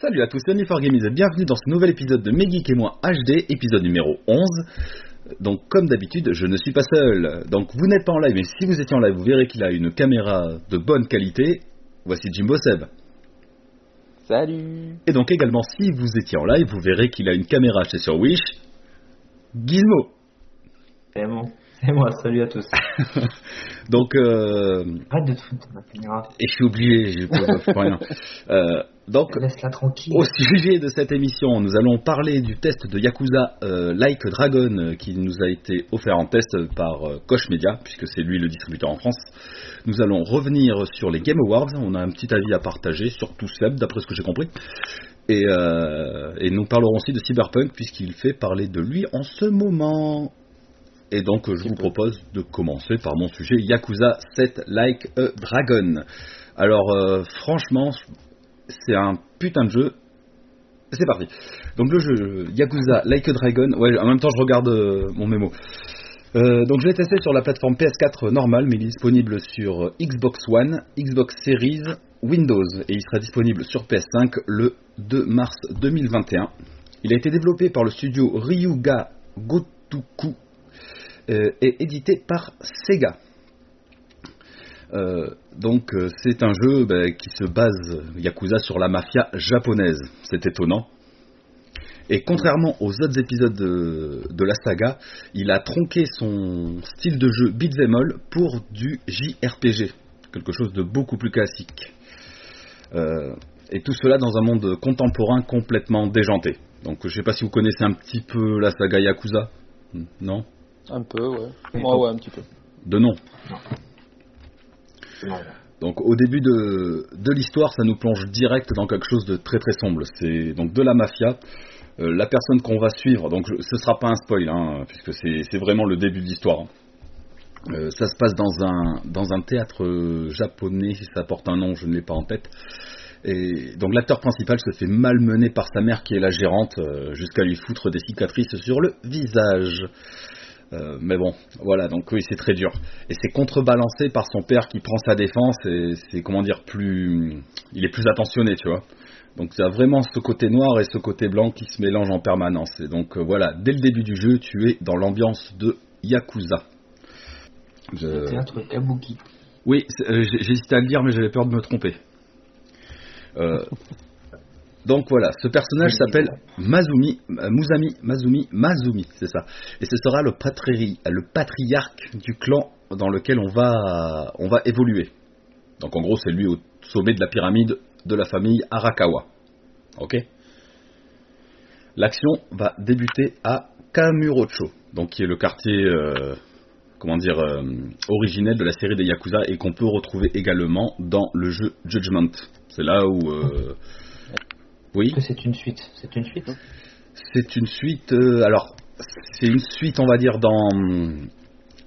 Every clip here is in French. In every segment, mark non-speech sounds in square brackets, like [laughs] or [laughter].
Salut à tous, c'est Only Games et bienvenue dans ce nouvel épisode de Megeek et moi HD, épisode numéro 11. Donc comme d'habitude, je ne suis pas seul. Donc vous n'êtes pas en live, mais si vous étiez en live, vous verrez qu'il a une caméra de bonne qualité. Voici Jimbo Seb. Salut Et donc également, si vous étiez en live, vous verrez qu'il a une caméra chez sur Wish. Gizmo. C'est bon. C'est moi, salut à tous. [laughs] Donc, euh, Arrête de te foutre de ma caméra. et je suis obligé, je peux pas rien. [laughs] Euh, donc, Laisse-la tranquille. Au sujet de cette émission, nous allons parler du test de Yakuza euh, Like Dragon qui nous a été offert en test par Koch Media, puisque c'est lui le distributeur en France. Nous allons revenir sur les Game Awards. On a un petit avis à partager, surtout Seb, d'après ce que j'ai compris. Et, et nous parlerons aussi de Cyberpunk, puisqu'il fait parler de lui en ce moment. Et donc, je vous propose de commencer par mon sujet Yakuza 7 Like a Dragon. Alors, euh, franchement, c'est un putain de jeu. C'est parti. Donc le jeu Yakuza Like a Dragon. Ouais, en même temps je regarde euh, mon mémo. Euh, donc je l'ai testé sur la plateforme PS4 normale, mais il est disponible sur Xbox One, Xbox Series, Windows, et il sera disponible sur PS5 le 2 mars 2021. Il a été développé par le studio Ryuga Gotoku euh, et édité par Sega. Euh, donc euh, c'est un jeu ben, qui se base Yakuza sur la mafia japonaise. C'est étonnant. Et contrairement aux autres épisodes de, la saga, il a tronqué son style de jeu beat'em all pour du JRPG, quelque chose de beaucoup plus classique. Et tout cela dans un monde contemporain complètement déjanté. Donc je sais pas si vous connaissez un petit peu la saga Yakuza. Non? Un peu, ouais. Moi, ouais, un petit peu. De nom. Non. Donc au début de, de l'histoire, ça nous plonge direct dans quelque chose de très très sombre. C'est donc de la mafia. Euh, la personne qu'on va suivre, donc je- ce sera pas un spoil, hein, puisque c'est c'est vraiment le début de l'histoire. hein. Euh, ça se passe dans un, dans un théâtre euh, japonais, si ça porte un nom, je ne l'ai pas en tête. Et donc l'acteur principal se fait malmener par sa mère qui est la gérante, euh, jusqu'à lui foutre des cicatrices sur le visage. Euh, mais bon, voilà, donc oui, c'est très dur. Et c'est contrebalancé par son père qui prend sa défense et c'est, comment dire, plus. Il est plus attentionné, tu vois. Donc il y a vraiment ce côté noir et ce côté blanc qui se mélangent en permanence. Et donc euh, voilà, dès le début du jeu, tu es dans l'ambiance de Yakuza. Je- théâtre Kabuki. Oui, euh, j'hésitais à le dire, mais j'avais peur de me tromper. Euh, donc voilà, ce personnage s'appelle. Mazumi, euh, Muzami, Mazumi, Mazumi, c'est ça. Et ce sera le, patri- le patriarche du clan dans lequel on va, on va évoluer. Donc en gros, c'est lui au sommet de la pyramide de la famille Arakawa. Ok? L'action va débuter à Kamurocho, donc qui est le quartier, euh, comment dire, euh, originel de la série des Yakuza et qu'on peut retrouver également dans le jeu Judgment. C'est là où, euh, oui, que c'est une suite? C'est une suite c'est une suite. euh, alors, c'est une suite, on va dire dans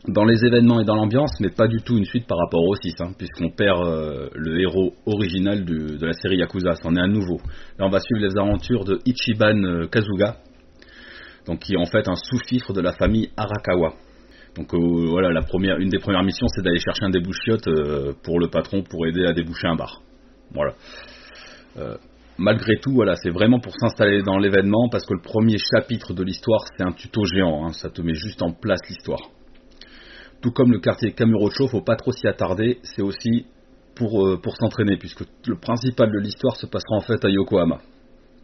dans les événements et dans l'ambiance, mais pas du tout une suite par rapport au 6, hein, puisqu'on perd euh, le héros original du- de la série Yakuza, c'en est un nouveau. Là, on va suivre les aventures de Ichiban euh, Kazuga, donc qui est en fait un sous-fifre de la famille Arakawa. Donc euh, voilà, la première, une des premières missions, c'est d'aller chercher un débouchiote euh, pour le patron pour aider à déboucher un bar. Voilà. Euh, malgré tout, voilà, c'est vraiment pour s'installer dans l'événement parce que le premier chapitre de l'histoire, c'est un tuto géant, hein, ça te met juste en place l'histoire. Tout comme le quartier Kamurocho, faut pas trop s'y attarder, c'est aussi pour, euh, pour s'entraîner, puisque le principal de l'histoire se passera en fait à Yokohama.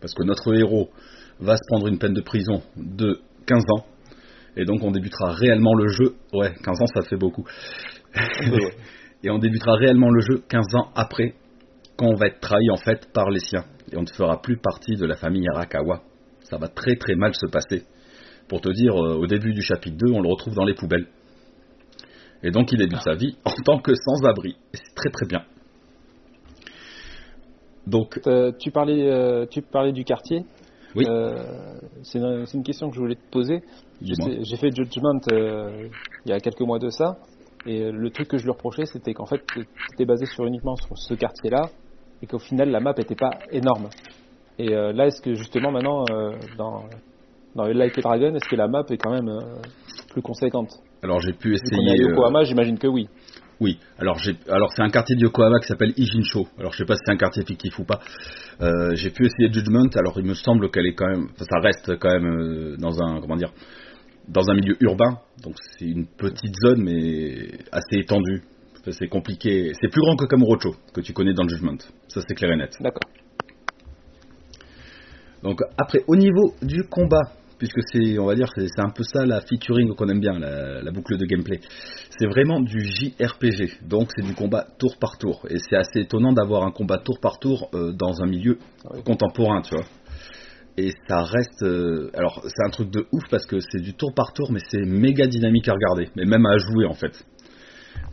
Parce que notre héros va se prendre une peine de prison de 15 ans, et donc on débutera réellement le jeu, ouais, 15 ans ça fait beaucoup, [laughs] et on débutera réellement le jeu 15 ans après, quand on va être trahi en fait par les siens, et on ne fera plus partie de la famille Arakawa. Ça va très très mal se passer. Pour te dire, euh, au début du chapitre 2, on le retrouve dans les poubelles. Et donc il débute sa vie [laughs] en tant que sans-abri. C'est très très bien. Donc, Euh, tu, parlais, euh, tu parlais du quartier. Oui. Euh, c'est une, question que je voulais te poser. J'ai fait Judgment il y a quelques mois de ça. Et le truc que je lui reprochais, c'était qu'en fait, c'était basé sur uniquement sur ce quartier-là. Et qu'au final, la map n'était pas énorme. Et euh, là, est-ce que justement, maintenant, euh, dans, dans Like a Dragon, est-ce que la map est quand même euh, plus conséquente? Alors j'ai pu essayer. Yokohama, j'imagine que oui. Oui, alors c'est un quartier de Yokohama qui s'appelle Ijincho. Alors je sais pas si c'est un quartier fictif ou pas. J'ai pu essayer Judgment. Alors il me semble qu'elle est quand même, enfin, ça reste quand même dans un comment dire, dans un milieu urbain. Donc c'est une petite zone mais assez étendue. C'est compliqué. C'est plus grand que Kamurocho que tu connais dans Judgment. Ça c'est clair et net. D'accord. Donc après, au niveau du combat, puisque c'est, on va dire, c'est un peu ça la featuring qu'on aime bien, la, la boucle de gameplay. C'est vraiment du JRPG, donc c'est du combat tour par tour. Et c'est assez étonnant d'avoir un combat tour par tour euh, dans un milieu Ah oui. contemporain, tu vois. Et ça reste, euh, alors c'est un truc de ouf parce que c'est du tour par tour, mais c'est méga dynamique à regarder, mais même à jouer en fait.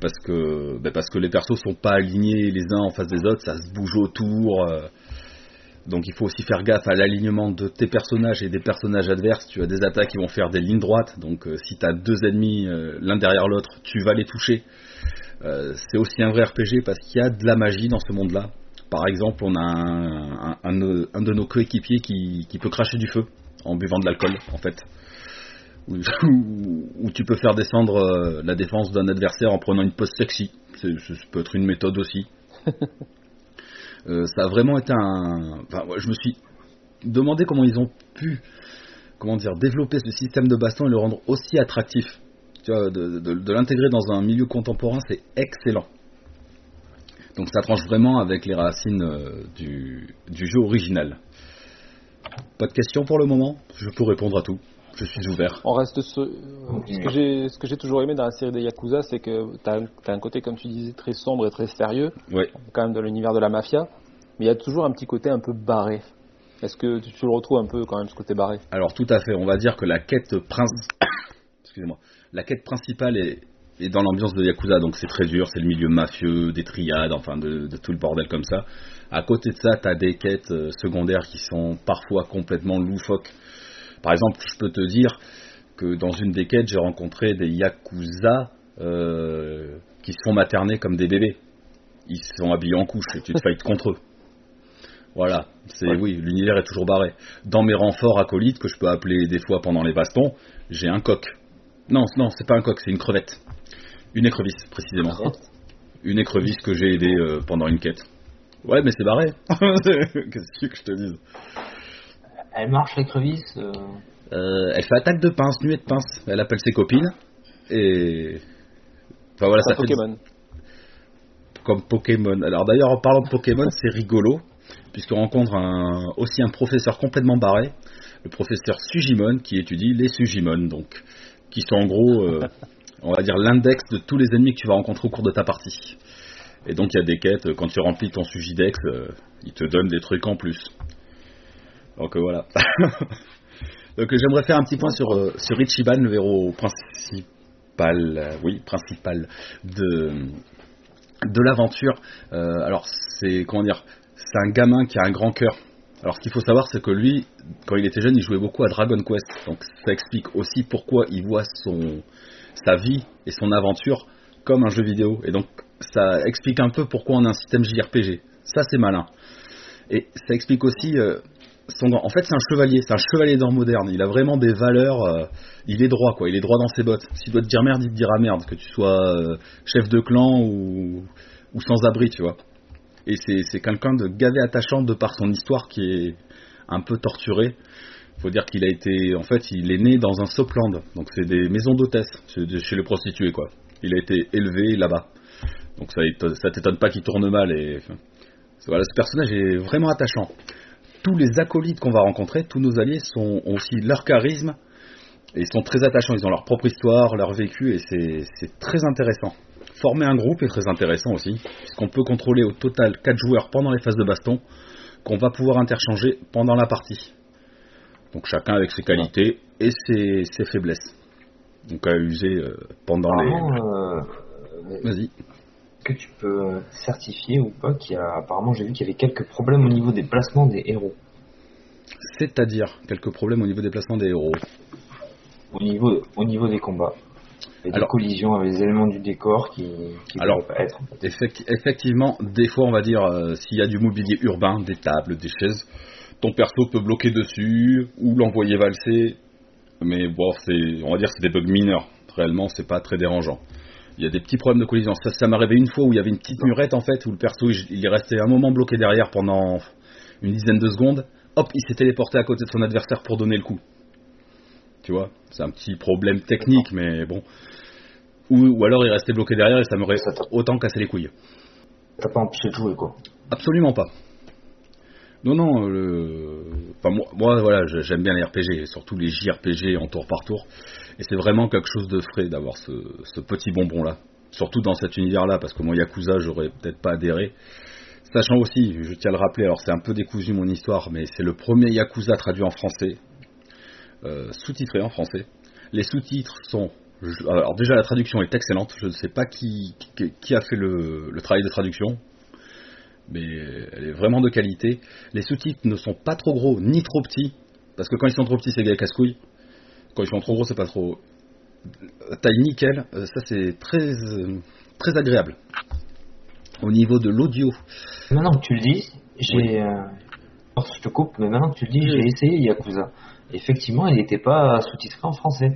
Parce que, ben, parce que les persos sont pas alignés les uns en face des autres, ça se bouge autour. euh, donc il faut aussi faire gaffe à l'alignement de tes personnages et des personnages adverses. Tu as des attaques qui vont faire des lignes droites, donc euh, si tu as deux ennemis euh, l'un derrière l'autre, tu vas les toucher. C'est aussi un vrai RPG parce qu'il y a de la magie dans ce monde-là. Par exemple, on a un de nos coéquipiers qui, qui peut cracher du feu en buvant de l'alcool, en fait. [laughs] Ou tu peux faire descendre euh, la défense d'un adversaire en prenant une pose sexy. C'est- Ça peut être une méthode aussi. [laughs] Euh, ça a vraiment été un. Enfin, ouais, je me suis demandé comment ils ont pu, comment dire, développer ce système de baston et le rendre aussi attractif. Tu vois, de, de- de l'intégrer dans un milieu contemporain, c'est excellent. Donc ça tranche vraiment avec les racines euh, du, du jeu original. Pas de questions pour le moment? Je peux répondre à tout. Je suis ouvert. On reste ce, ce que j'ai ce que j'ai toujours aimé dans la série des Yakuza, c'est que tu as, un côté, comme tu disais, très sombre et très sérieux, Ouais. quand même dans l'univers de la mafia, mais il y a toujours un petit côté un peu barré. Est-ce que tu, tu le retrouves un peu quand même ce côté barré? Alors tout à fait, on va dire que la quête prince... [coughs] Excusez-moi. La quête principale est, est dans l'ambiance de Yakuza, donc c'est très dur, c'est le milieu mafieux, des triades, enfin de, de tout le bordel comme ça. À côté de ça, t'as des quêtes euh, secondaires qui sont parfois complètement loufoques. Par exemple, je peux te dire que dans une des quêtes, j'ai rencontré des Yakuza euh, qui se font materner comme des bébés. Ils sont habillés en couche et tu te fights contre eux. Voilà, c'est Ouais. oui, l'univers est toujours barré. Dans mes renforts acolytes que je peux appeler des fois pendant les bastons, j'ai un coq. Non, non, c'est pas un coq, c'est une crevette. Une écrevisse précisément. Une écrevisse que j'ai aidé euh, pendant une quête. Ouais, mais c'est barré. [laughs] Qu'est-ce que tu veux que je te dise? Elle marche l'écrevisse. euh, Euh, Elle fait attaque de pince, nuée de pince. Elle appelle ses copines et enfin voilà, ça fait Pokémon. comme Pokémon. Alors d'ailleurs, en parlant de Pokémon, c'est rigolo, puisqu'on rencontre un, aussi un professeur complètement barré, le professeur Sugimon, qui étudie les Sugimon, donc, qui sont en gros, euh, [laughs] on va dire, l'index de tous les ennemis que tu vas rencontrer au cours de ta partie. Et donc il y a des quêtes, quand tu remplis ton Sugidex, euh, il te donne des trucs en plus. Donc euh, voilà. [laughs] donc euh, j'aimerais faire un petit point sur, euh, sur Ichiban, le héros principal, oui, principal de, de l'aventure. Alors c'est comment dire, c'est un gamin qui a un grand cœur. Alors ce qu'il faut savoir, c'est que lui, quand il était jeune, il jouait beaucoup à Dragon Quest. Donc ça explique aussi pourquoi il voit son sa vie et son aventure comme un jeu vidéo. Et donc ça explique un peu pourquoi on a un système JRPG. Ça c'est malin. Et ça explique aussi En fait, c'est un chevalier, c'est un chevalier d'or moderne. Il a vraiment des valeurs. euh, il est droit, quoi. Il est droit dans ses bottes. S'il doit te dire merde, il te dira merde, que tu sois euh, chef de clan ou, sans abri, tu vois. Et c'est quelqu'un de gavé attachant de par son histoire qui est un peu torturée. Faut dire qu'il a été, en fait, il est né dans un sopland, donc c'est des maisons d'hôtesse, chez les prostituées, quoi. Il a été élevé là-bas, donc ça, ça t'étonne pas qu'il tourne mal. Et voilà, ce personnage est vraiment attachant. Tous les acolytes qu'on va rencontrer, tous nos alliés sont ont aussi leur charisme et ils sont très attachants. Ils ont leur propre histoire, leur vécu et c'est très intéressant. Former un groupe est très intéressant aussi, puisqu'on peut contrôler au total 4 joueurs pendant les phases de baston, qu'on va pouvoir interchanger pendant la partie. Donc chacun avec ses qualités et ses, ses faiblesses. Donc à user euh, pendant les. Euh, Vas-y. Que tu peux certifier ou pas qu'il y a. Apparemment, j'ai vu qu'il y avait quelques problèmes au niveau des placements des héros. C'est-à-dire quelques problèmes au niveau des placements des héros. Au niveau, au niveau des combats. A des collisions avec les éléments du décor qui, qui Alors- être. Effect- effectivement, des fois, on va dire, euh, s'il y a du mobilier urbain, des tables, des chaises, ton perso peut bloquer dessus ou l'envoyer valser. Mais bon, c'est, on va dire, c'est des bugs mineurs. Réellement, c'est pas très dérangeant. Il y a des petits problèmes de collision. Ça, ça m'est arrivé une fois où il y avait une petite murette en fait, où le perso il, est resté un moment bloqué derrière pendant une dizaine de secondes. Hop, il s'est téléporté à côté de son adversaire pour donner le coup. Tu vois, c'est un petit problème technique, mais bon. Ou, ou alors il est resté bloqué derrière et ça m'aurait autant cassé les couilles. T'as pas empêché de jouer, quoi. Absolument pas. Non, non, le... enfin, moi, moi, voilà, j'aime bien les RPG, surtout les JRPG en tour par tour. Et c'est vraiment quelque chose de frais d'avoir ce, petit bonbon-là. Surtout dans cet univers-là, parce que moi, Yakuza, j'aurais peut-être pas adhéré. Sachant aussi, je tiens à le rappeler, alors c'est un peu décousu mon histoire, mais c'est le premier Yakuza traduit en français, euh, sous-titré en français. Les sous-titres sont. Alors déjà, la traduction est excellente. Je ne sais pas qui, a fait le, travail de traduction, mais elle est vraiment de qualité. Les sous-titres ne sont pas trop gros ni trop petits, parce que quand ils sont trop petits, c'est gars casse-couilles. Quand ils sont trop gros, c'est pas trop. Taille nickel, euh, ça c'est très, euh, très agréable. Au niveau de l'audio, Maintenant que tu le dis, j'ai. euh, je te coupe, mais maintenant que tu le dis, j'ai essayé Yakuza. Effectivement, il n'était pas sous-titré en français.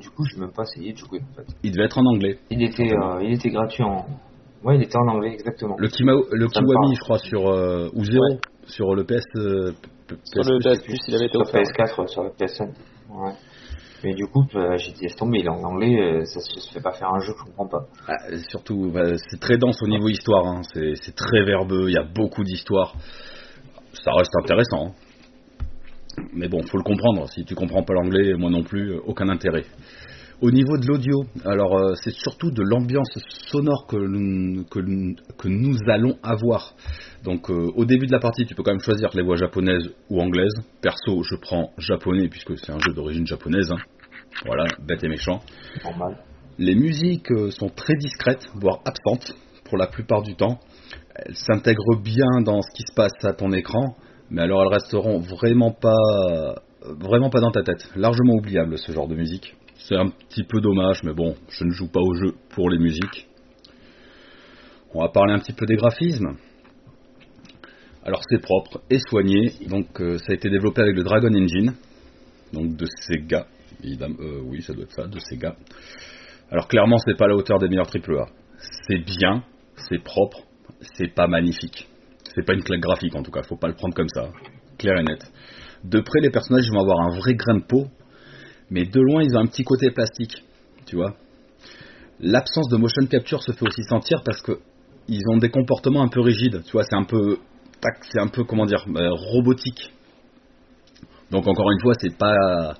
Du coup, je n'ai même pas essayé de jouer, en fait. il devait être en anglais. Il était, euh, il était gratuit en. Ouais, il était en anglais, exactement. Le, Kimao, le Kiwami, je crois, sur. euh, ou Zero, Ouais. sur le PS. euh, Sur le PS Plus, il avait été sur offert. PS4, ouais, sur la PS5. Ouais. Mais du coup, euh, j'ai dit, laisse tomber, il est en anglais, euh, ça se fait pas faire un jeu je comprends pas. Ah, et surtout, bah, c'est très dense au niveau histoire, hein. c'est très verbeux, il y a beaucoup d'histoires. Ça reste intéressant. hein. Mais bon, faut le comprendre. Si tu comprends pas l'anglais, moi non plus, euh, aucun intérêt. Au niveau de l'audio, alors c'est surtout de l'ambiance sonore que, nous- allons avoir. Donc au début de la partie, tu peux quand même choisir les voix japonaises ou anglaises. Perso, je prends japonais puisque c'est un jeu d'origine japonaise. hein. Voilà, bête et méchant. Normal. Les musiques euh, sont très discrètes, voire absentes pour la plupart du temps. Elles s'intègrent bien dans ce qui se passe à ton écran, mais alors elles resteront vraiment pas, vraiment pas dans ta tête. Largement oubliable ce genre de musique. C'est un petit peu dommage, mais bon, je ne joue pas au jeu pour les musiques. On va parler un petit peu des graphismes. Alors c'est propre et soigné, donc euh, ça a été développé avec le Dragon Engine, donc de Sega, euh, oui ça doit être ça, de Sega. Alors clairement, c'est pas la hauteur des meilleurs AAA. C'est bien, c'est propre, c'est pas magnifique. C'est pas une claque graphique en tout cas, faut pas le prendre comme ça. Clair et net. De près, les personnages vont avoir un vrai grain de peau, mais de loin, ils ont un petit côté plastique, tu vois. L'absence de motion capture se fait aussi sentir parce que ils ont des comportements un peu rigides, tu vois, c'est un peu c'est un peu comment dire, euh, robotique. Donc encore une fois, c'est pas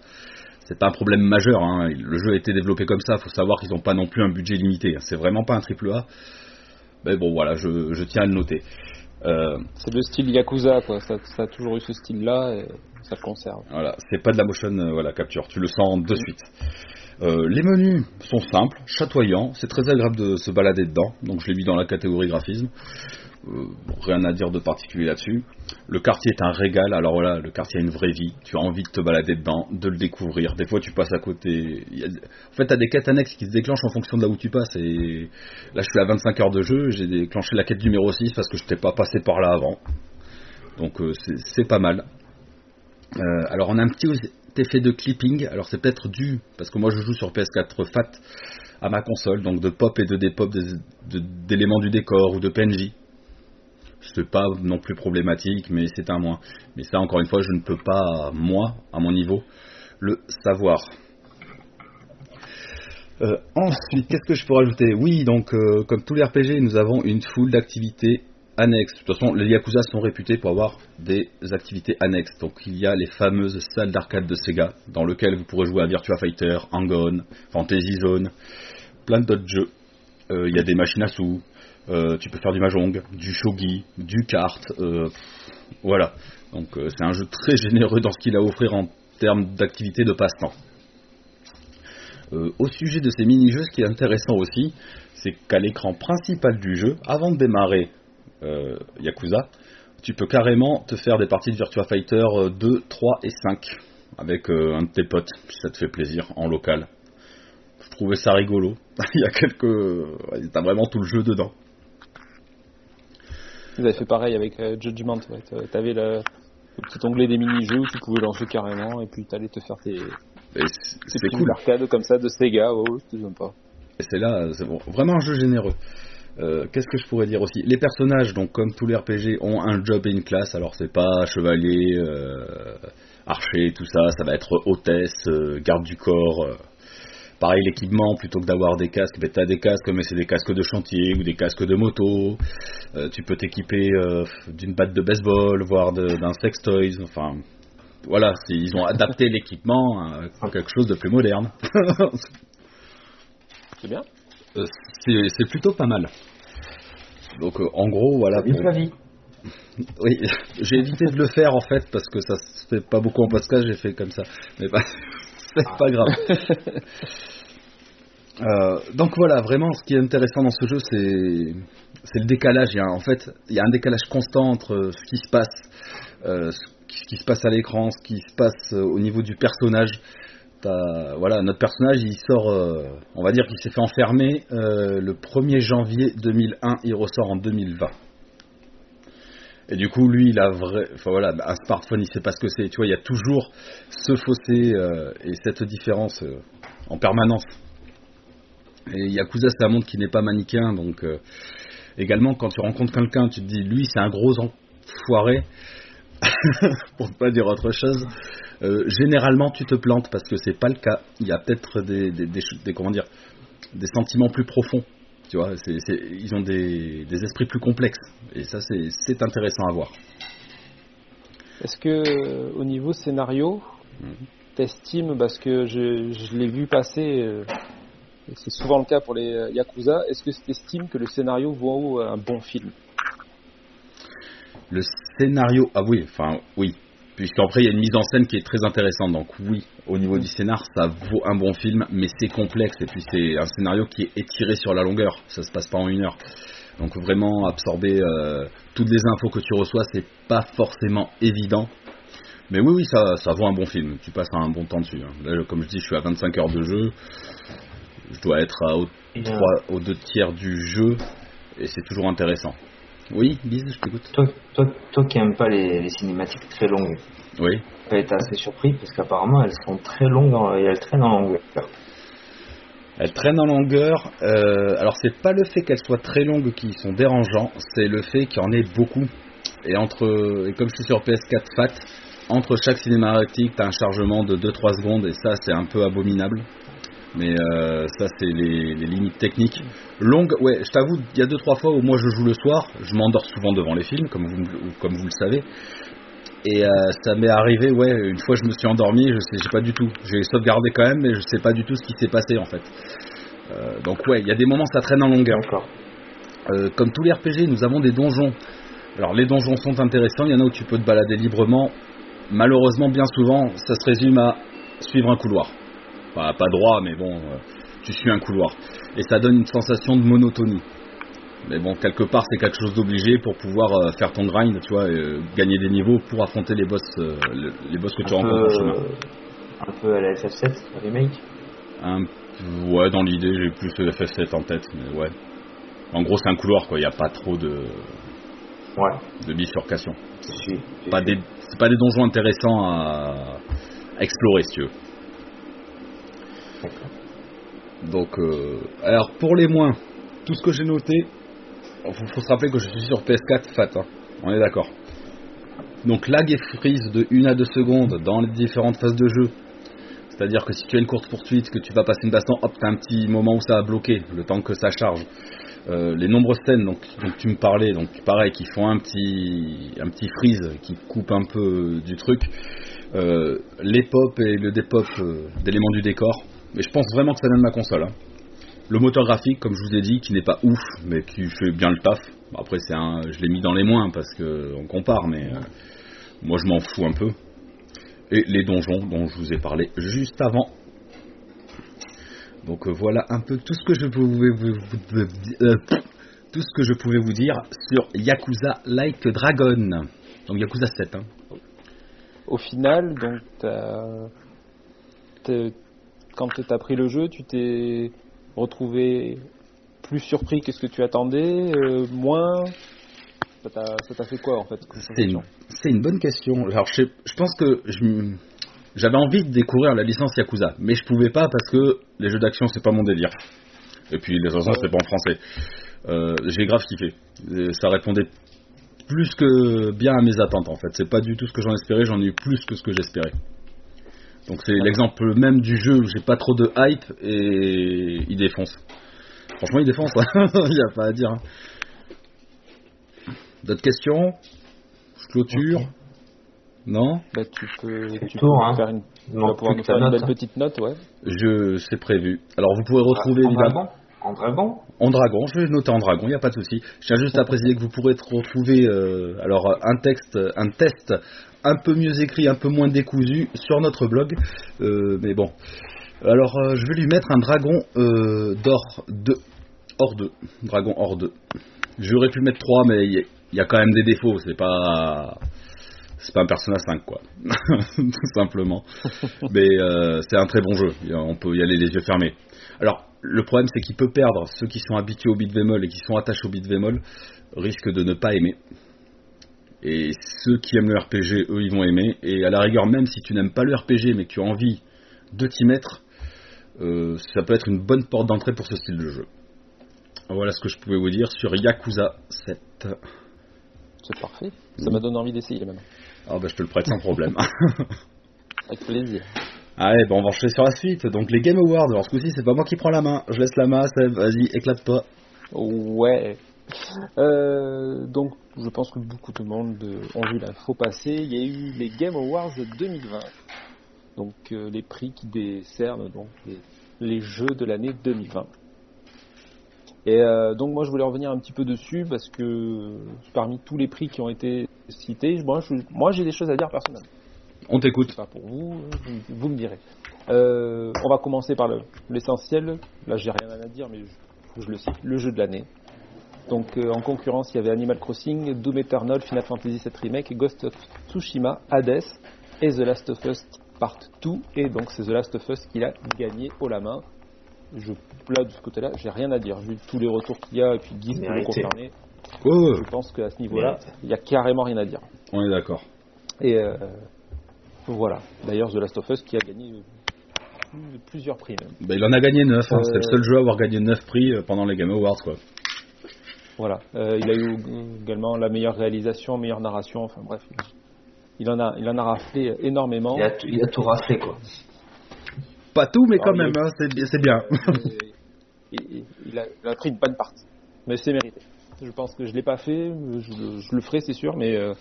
c'est pas un problème majeur. hein. Le jeu a été développé comme ça. Faut savoir qu'ils n'ont pas non plus un budget limité. C'est vraiment pas un triple A. Mais bon, voilà, je, je tiens à le noter. Euh, C'est le style Yakuza, quoi. Ça, ça a toujours eu ce style-là et ça le conserve. voilà, c'est pas de la motion euh, voilà, capture. Tu le sens de suite. Euh, les menus sont simples, chatoyants. C'est très agréable de se balader dedans. Donc je l'ai mis dans la catégorie graphisme. Rien à dire de particulier là-dessus. Le quartier est un régal. Alors voilà, le quartier a une vraie vie. Tu as envie de te balader dedans, de le découvrir. Des fois, tu passes à côté. En fait, tu as des quêtes annexes qui se déclenchent en fonction de là où tu passes. Et là, je suis à 25 heures de jeu. J'ai déclenché la quête numéro 6 parce que je n'étais pas passé par là avant. Donc, euh, c'est- pas mal. Euh, alors, on a un petit effet de clipping. Alors, c'est peut-être dû, parce que moi, je joue sur PS4 FAT à ma console, donc de pop et de dépop d'éléments du décor ou de PNJ. C'est pas non plus problématique, mais c'est un moins. Mais ça, encore une fois, je ne peux pas, moi, à mon niveau, le savoir. Euh, ensuite, qu'est-ce que je peux rajouter Oui, donc, euh, comme tous les RPG, nous avons une foule d'activités annexes. De toute façon, les Yakuza sont réputés pour avoir des activités annexes. Donc, il y a les fameuses salles d'arcade de Sega, dans lesquelles vous pourrez jouer à Virtua Fighter, Hang-On, Fantasy Zone, plein d'autres jeux. Euh, il y a des machines à sous, euh, tu peux faire du mahjong, du shogi, du kart, euh, voilà. Donc euh, c'est un jeu très généreux dans ce qu'il a à offrir en termes d'activité de passe-temps. Euh, au sujet de ces mini-jeux, ce qui est intéressant aussi, c'est qu'à l'écran principal du jeu, avant de démarrer Yakuza, tu peux carrément te faire des parties de Virtua Fighter euh, 2, 3 et 5 avec un de tes potes, si ça te fait plaisir, en local. Je trouvais ça rigolo. [laughs] Il y a quelques. T'as vraiment tout le jeu dedans. Vous avez fait pareil avec euh, Judgment. Ouais. T'a- T'avais le, le petit onglet des mini-jeux où tu pouvais lancer carrément et puis t'allais te faire tes, C'est cool. L'arcade comme ça de Sega, oh, c'est sympa. C'est là, c'est vraiment un jeu généreux. Euh, qu'est-ce que je pourrais dire aussi? Les personnages, donc comme tous les RPG, ont un job et une classe. Alors c'est pas chevalier, euh, archer, tout ça. Ça va être hôtesse, euh, garde du corps. Pareil l'équipement, plutôt que d'avoir des casques, ben, t'as des casques, mais c'est des casques de chantier ou des casques de moto. tu peux t'équiper d'une batte de baseball, voire d'un sex toys. Enfin, voilà, ils ont adapté [laughs] l'équipement à quelque chose de plus moderne. [laughs] c'est bien. Euh, c'est plutôt pas mal. Donc euh, en gros, voilà. [laughs] Oui, j'ai évité de le faire en fait parce que ça se fait pas beaucoup en podcast, j'ai fait comme ça. Mais bah, c'est pas grave. [laughs] Euh, donc voilà, vraiment, ce qui est intéressant dans ce jeu, c'est le décalage. En fait, il y a un décalage constant entre ce qui se passe, ce qui se passe à l'écran, ce qui se passe au niveau du personnage voilà, notre personnage, il sort, euh, on va dire qu'il s'est fait enfermer euh, le 1er janvier 2001, il ressort en 2020. Et du coup, lui, il a vrai, enfin voilà, un smartphone, il sait pas ce que c'est. Tu vois, il y a toujours ce fossé euh, et cette différence en permanence. Et Yakuza, c'est un monde qui n'est pas manichéen, donc également quand tu rencontres quelqu'un, tu te dis, lui, c'est un gros enfoiré, [laughs] pour ne pas dire autre chose. Euh, généralement, tu te plantes parce que c'est pas le cas. Il y a peut-être des, des, comment dire, des sentiments plus profonds. Tu vois, ils ont des, esprits plus complexes. Et ça, c'est intéressant à voir. Est-ce que, au niveau scénario, mmh. t'estimes, parce que je, je l'ai vu passer, euh, c'est souvent le cas pour les euh, Yakuza, est-ce que tu estimes que le scénario vaut un bon film? Le scénario, ah oui, enfin, oui, Puisqu'après, il y a une mise en scène qui est très intéressante. Donc oui, au niveau du scénar, ça vaut un bon film, mais c'est complexe. Et puis c'est un scénario qui est étiré sur la longueur. Ça se passe pas en une heure. Donc vraiment, absorber euh, toutes les infos que tu reçois, c'est pas forcément évident. Mais oui, oui, ça, ça vaut un bon film. Tu passes un bon temps dessus. Hein. Là, comme je dis, je suis à 25 heures de jeu. Je dois être à au, 3, aux deux tiers du jeu. Et c'est toujours intéressant. Oui, Lise, je t'écoute. Toi, toi, toi qui n'aimes pas les, cinématiques très longues, oui. tu as été assez surpris parce qu'apparemment elles sont très longues et elles traînent en longueur. Elles traînent en longueur. Euh, alors c'est pas le fait qu'elles soient très longues qui sont dérangeants, c'est le fait qu'il y en ait beaucoup. Et entre, et comme je suis sur PS4 Fat, entre chaque cinématique, tu as un chargement de 2-3 secondes et ça c'est un peu abominable. Mais euh, ça, c'est les, limites techniques. Longue, ouais, je t'avoue, il y a deux trois fois où moi je joue le soir, je m'endors souvent devant les films, comme vous, comme vous le savez. Et euh, ça m'est arrivé, ouais, une fois je me suis endormi, je sais, j'ai pas du tout. J'ai sauvegardé quand même, mais je sais pas du tout ce qui s'est passé en fait. Euh, donc ouais, il y a des moments ça traîne en longueur. comme tous les RPG, nous avons des donjons. Alors les donjons sont intéressants, il y en a où tu peux te balader librement. Malheureusement, bien souvent, ça se résume à suivre un couloir pas droit, mais bon, euh, tu suis un couloir. Et ça donne une sensation de monotonie. Mais bon, quelque part, c'est quelque chose d'obligé pour pouvoir euh, faire ton grind, tu vois, et, euh, gagner des niveaux pour affronter les boss, les boss que tu rencontres au chemin. Un peu à la FF7 remake? ouais, dans l'idée, j'ai plus le FF7 en tête, mais ouais. En gros, c'est un couloir, quoi. Il n'y a pas trop de ouais. de bifurcation. C'est pas des, pas des donjons intéressants à, à explorer, si tu veux. Donc, euh, alors pour les moins, tout ce que j'ai noté, il faut, se rappeler que je suis sur PS4 FAT, hein. on est d'accord. Donc lag et freeze de 1 à 2 secondes dans les différentes phases de jeu. C'est-à-dire que si tu as une courte poursuite, que tu vas passer une baston, hop, t'as un petit moment où ça va bloquer, le temps que ça charge. Euh, les nombreuses scènes donc, dont tu me parlais, donc pareil, qui font un petit, un petit freeze, qui coupe un peu du truc. Euh, les pop et le dépop d'éléments du décor, mais je pense vraiment que ça vient de ma console. Hein. Le moteur graphique, comme je vous ai dit, qui n'est pas ouf, mais qui fait bien le taf. Après, c'est un, je l'ai mis dans les moins parce qu'on compare, mais euh, moi je m'en fous un peu. Et les donjons dont je vous ai parlé juste avant. Donc euh, voilà un peu tout ce que je pouvais vous, euh, tout ce que je pouvais vous dire sur Yakuza Like Dragon. Donc Yakuza 7. Hein. Au final, donc quand tu as pris le jeu, tu t'es retrouvé plus surpris que ce que tu attendais, euh, moins Ça t'a fait quoi en fait C'est une, bonne question. Alors je, pense que j'avais envie de découvrir la licence Yakuza, mais je pouvais pas parce que les jeux d'action c'est pas mon délire. Et puis les autres c'est pas en français. Euh, j'ai grave kiffé. Et ça répondait plus que bien à mes attentes en fait. C'est pas du tout ce que j'en espérais, j'en ai eu plus que ce que j'espérais. Donc c'est l'exemple même du jeu où j'ai pas trop de hype et il défonce. Franchement, il défonce, [laughs] il n'y a pas à dire. hein. D'autres questions? Je clôture Non? Bah, tu peux, tu le tour, peux hein. faire une, tu vas pouvoir nous faire une note. belle hein. petite note, ouais. Je C'est prévu. Alors vous pourrez retrouver En évidemment dragon? En dragon? En dragon, je vais noter en dragon, il n'y a pas de souci. Je tiens juste à préciser que vous pourrez retrouver euh, alors un texte, un test un peu mieux écrit, un peu moins décousu sur notre blog. Euh, mais bon. Alors euh, je vais lui mettre un dragon euh, d'or 2. Or 2. Dragon or 2. J'aurais pu mettre 3 mais il y, a- il y a quand même des défauts, c'est pas c'est pas un Persona 5 quoi. [laughs] Tout simplement. [laughs] mais c'est un très bon jeu, on peut y aller les yeux fermés. Alors, le problème, c'est qu'il peut perdre ceux qui sont habitués au beat bémol et qui sont attachés au beat bémol risquent de ne pas aimer. Et ceux qui aiment le RPG, eux, ils vont aimer. Et à la rigueur, même si tu n'aimes pas le RPG, mais que tu as envie de t'y mettre, euh, ça peut être une bonne porte d'entrée pour ce style de jeu. Voilà ce que je pouvais vous dire sur Yakuza 7. C'est parfait. Ça m'a donné envie d'essayer maintenant. Ah bah je te le prête sans problème. [laughs] Avec plaisir. Allez, bon, on va enchaîner sur la suite. Donc les Game Awards, alors ce coup-ci, c'est pas moi qui prends la main. Je laisse la main Seb, vas-y, éclate-toi. Ouais. Euh, donc, je pense que beaucoup de monde ont vu l'info passer. Il y a eu les Game Awards 2020. Donc, euh, les prix qui décernent donc les, les jeux de l'année 2020. Et euh, donc, moi, je voulais revenir un petit peu dessus parce que parmi tous les prix qui ont été cités, moi, je- moi, j'ai des choses à dire personnellement. On t'écoute. Pas pour vous, vous, me direz. Euh, on va commencer par le- l'essentiel. Là, j'ai rien à dire, mais je le cite. Le jeu de l'année. Donc, euh, en concurrence, il y avait Animal Crossing, Doom Eternal, Final Fantasy VII Remake, Ghost of Tsushima, Hades et The Last of Us Part 2. Et donc, c'est The Last of Us qui l'a gagné haut la main. Je, là, de ce côté-là, j'ai rien à dire. Vu tous les retours qu'il y a, et puis Guy peut le ouais, je pense qu'à ce niveau-là, il y a carrément rien à dire. on est d'accord. Et euh, voilà. D'ailleurs, The Last of Us qui a gagné euh, plus- plusieurs prix même. Bah, il en a gagné 9, c'est le seul jeu à avoir gagné 9 prix pendant les Game Awards quoi. Voilà. Euh, il a eu également la meilleure réalisation, meilleure narration. Enfin bref, il en a, il en a raflé énormément. il a, tout- il a tout raflé, quoi. Pas tout mais quand Alors, même, il- hein, c'est bien- il, a, il a pris une bonne partie, mais c'est mérité. Je pense que je l'ai pas fait, je, le- je le ferai c'est sûr, mais euh,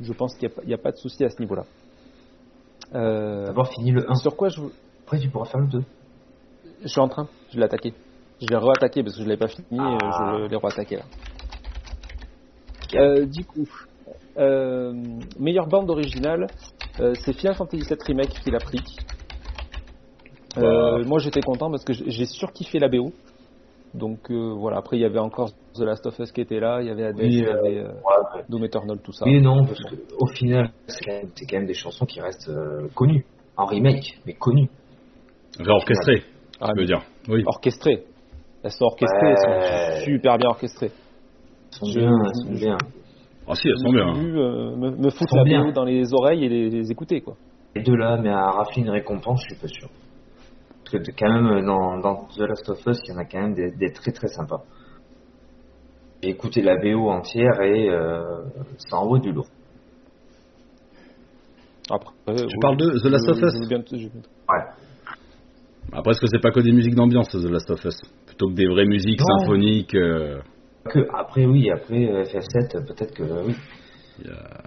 je pense qu'il n'y a, a pas de souci à ce niveau-là. Euh, D'abord fini le 1. sur quoi je, Après, tu pourras faire le 2. Je suis en train, je l'ai attaqué. Je l'ai re-attaqué parce que je l'avais pas fini, Ah. euh, je l'ai re-attaqué là. Euh, du coup, euh, meilleure bande originale, euh, c'est Final Fantasy VII Remake qui l'a pris. Euh, Bah. Moi j'étais content parce que j'ai surkiffé la BO. Donc euh, voilà, après il y avait encore The Last of Us qui était là, il y avait Hades, Oui, il y avait euh, Ouais, ouais. Doom Eternal, tout ça. Et non, parce qu'au final, c'est quand, même- c'est quand même des chansons qui restent euh, connues. En remake, mais connues. Réorchestré, Ah, je veux dire. Oui. orchestrées. Elles sont orchestrées, elles sont super bien orchestrées. Elles sont Je- bien, elles sont je- bien. Ah si, elles sont me, bien. euh, me, me foutre Sont la bien. BO dans les oreilles et les, les écouter quoi. Les deux là, mais à rafler une récompense, je suis pas sûr. Parce que quand même, dans, dans The Last of Us, il y en a quand même des, des très très sympas. J'ai écouté la BO entière et euh, ça envoie du lourd. Après, euh, Tu parles de The Last je- of Us je- Ouais. Après, est-ce que c'est pas que des musiques d'ambiance, The Last of Us? Plutôt que des vraies musiques Non. symphoniques. euh, Que, après, oui, après euh, FF7, peut-être que euh, oui.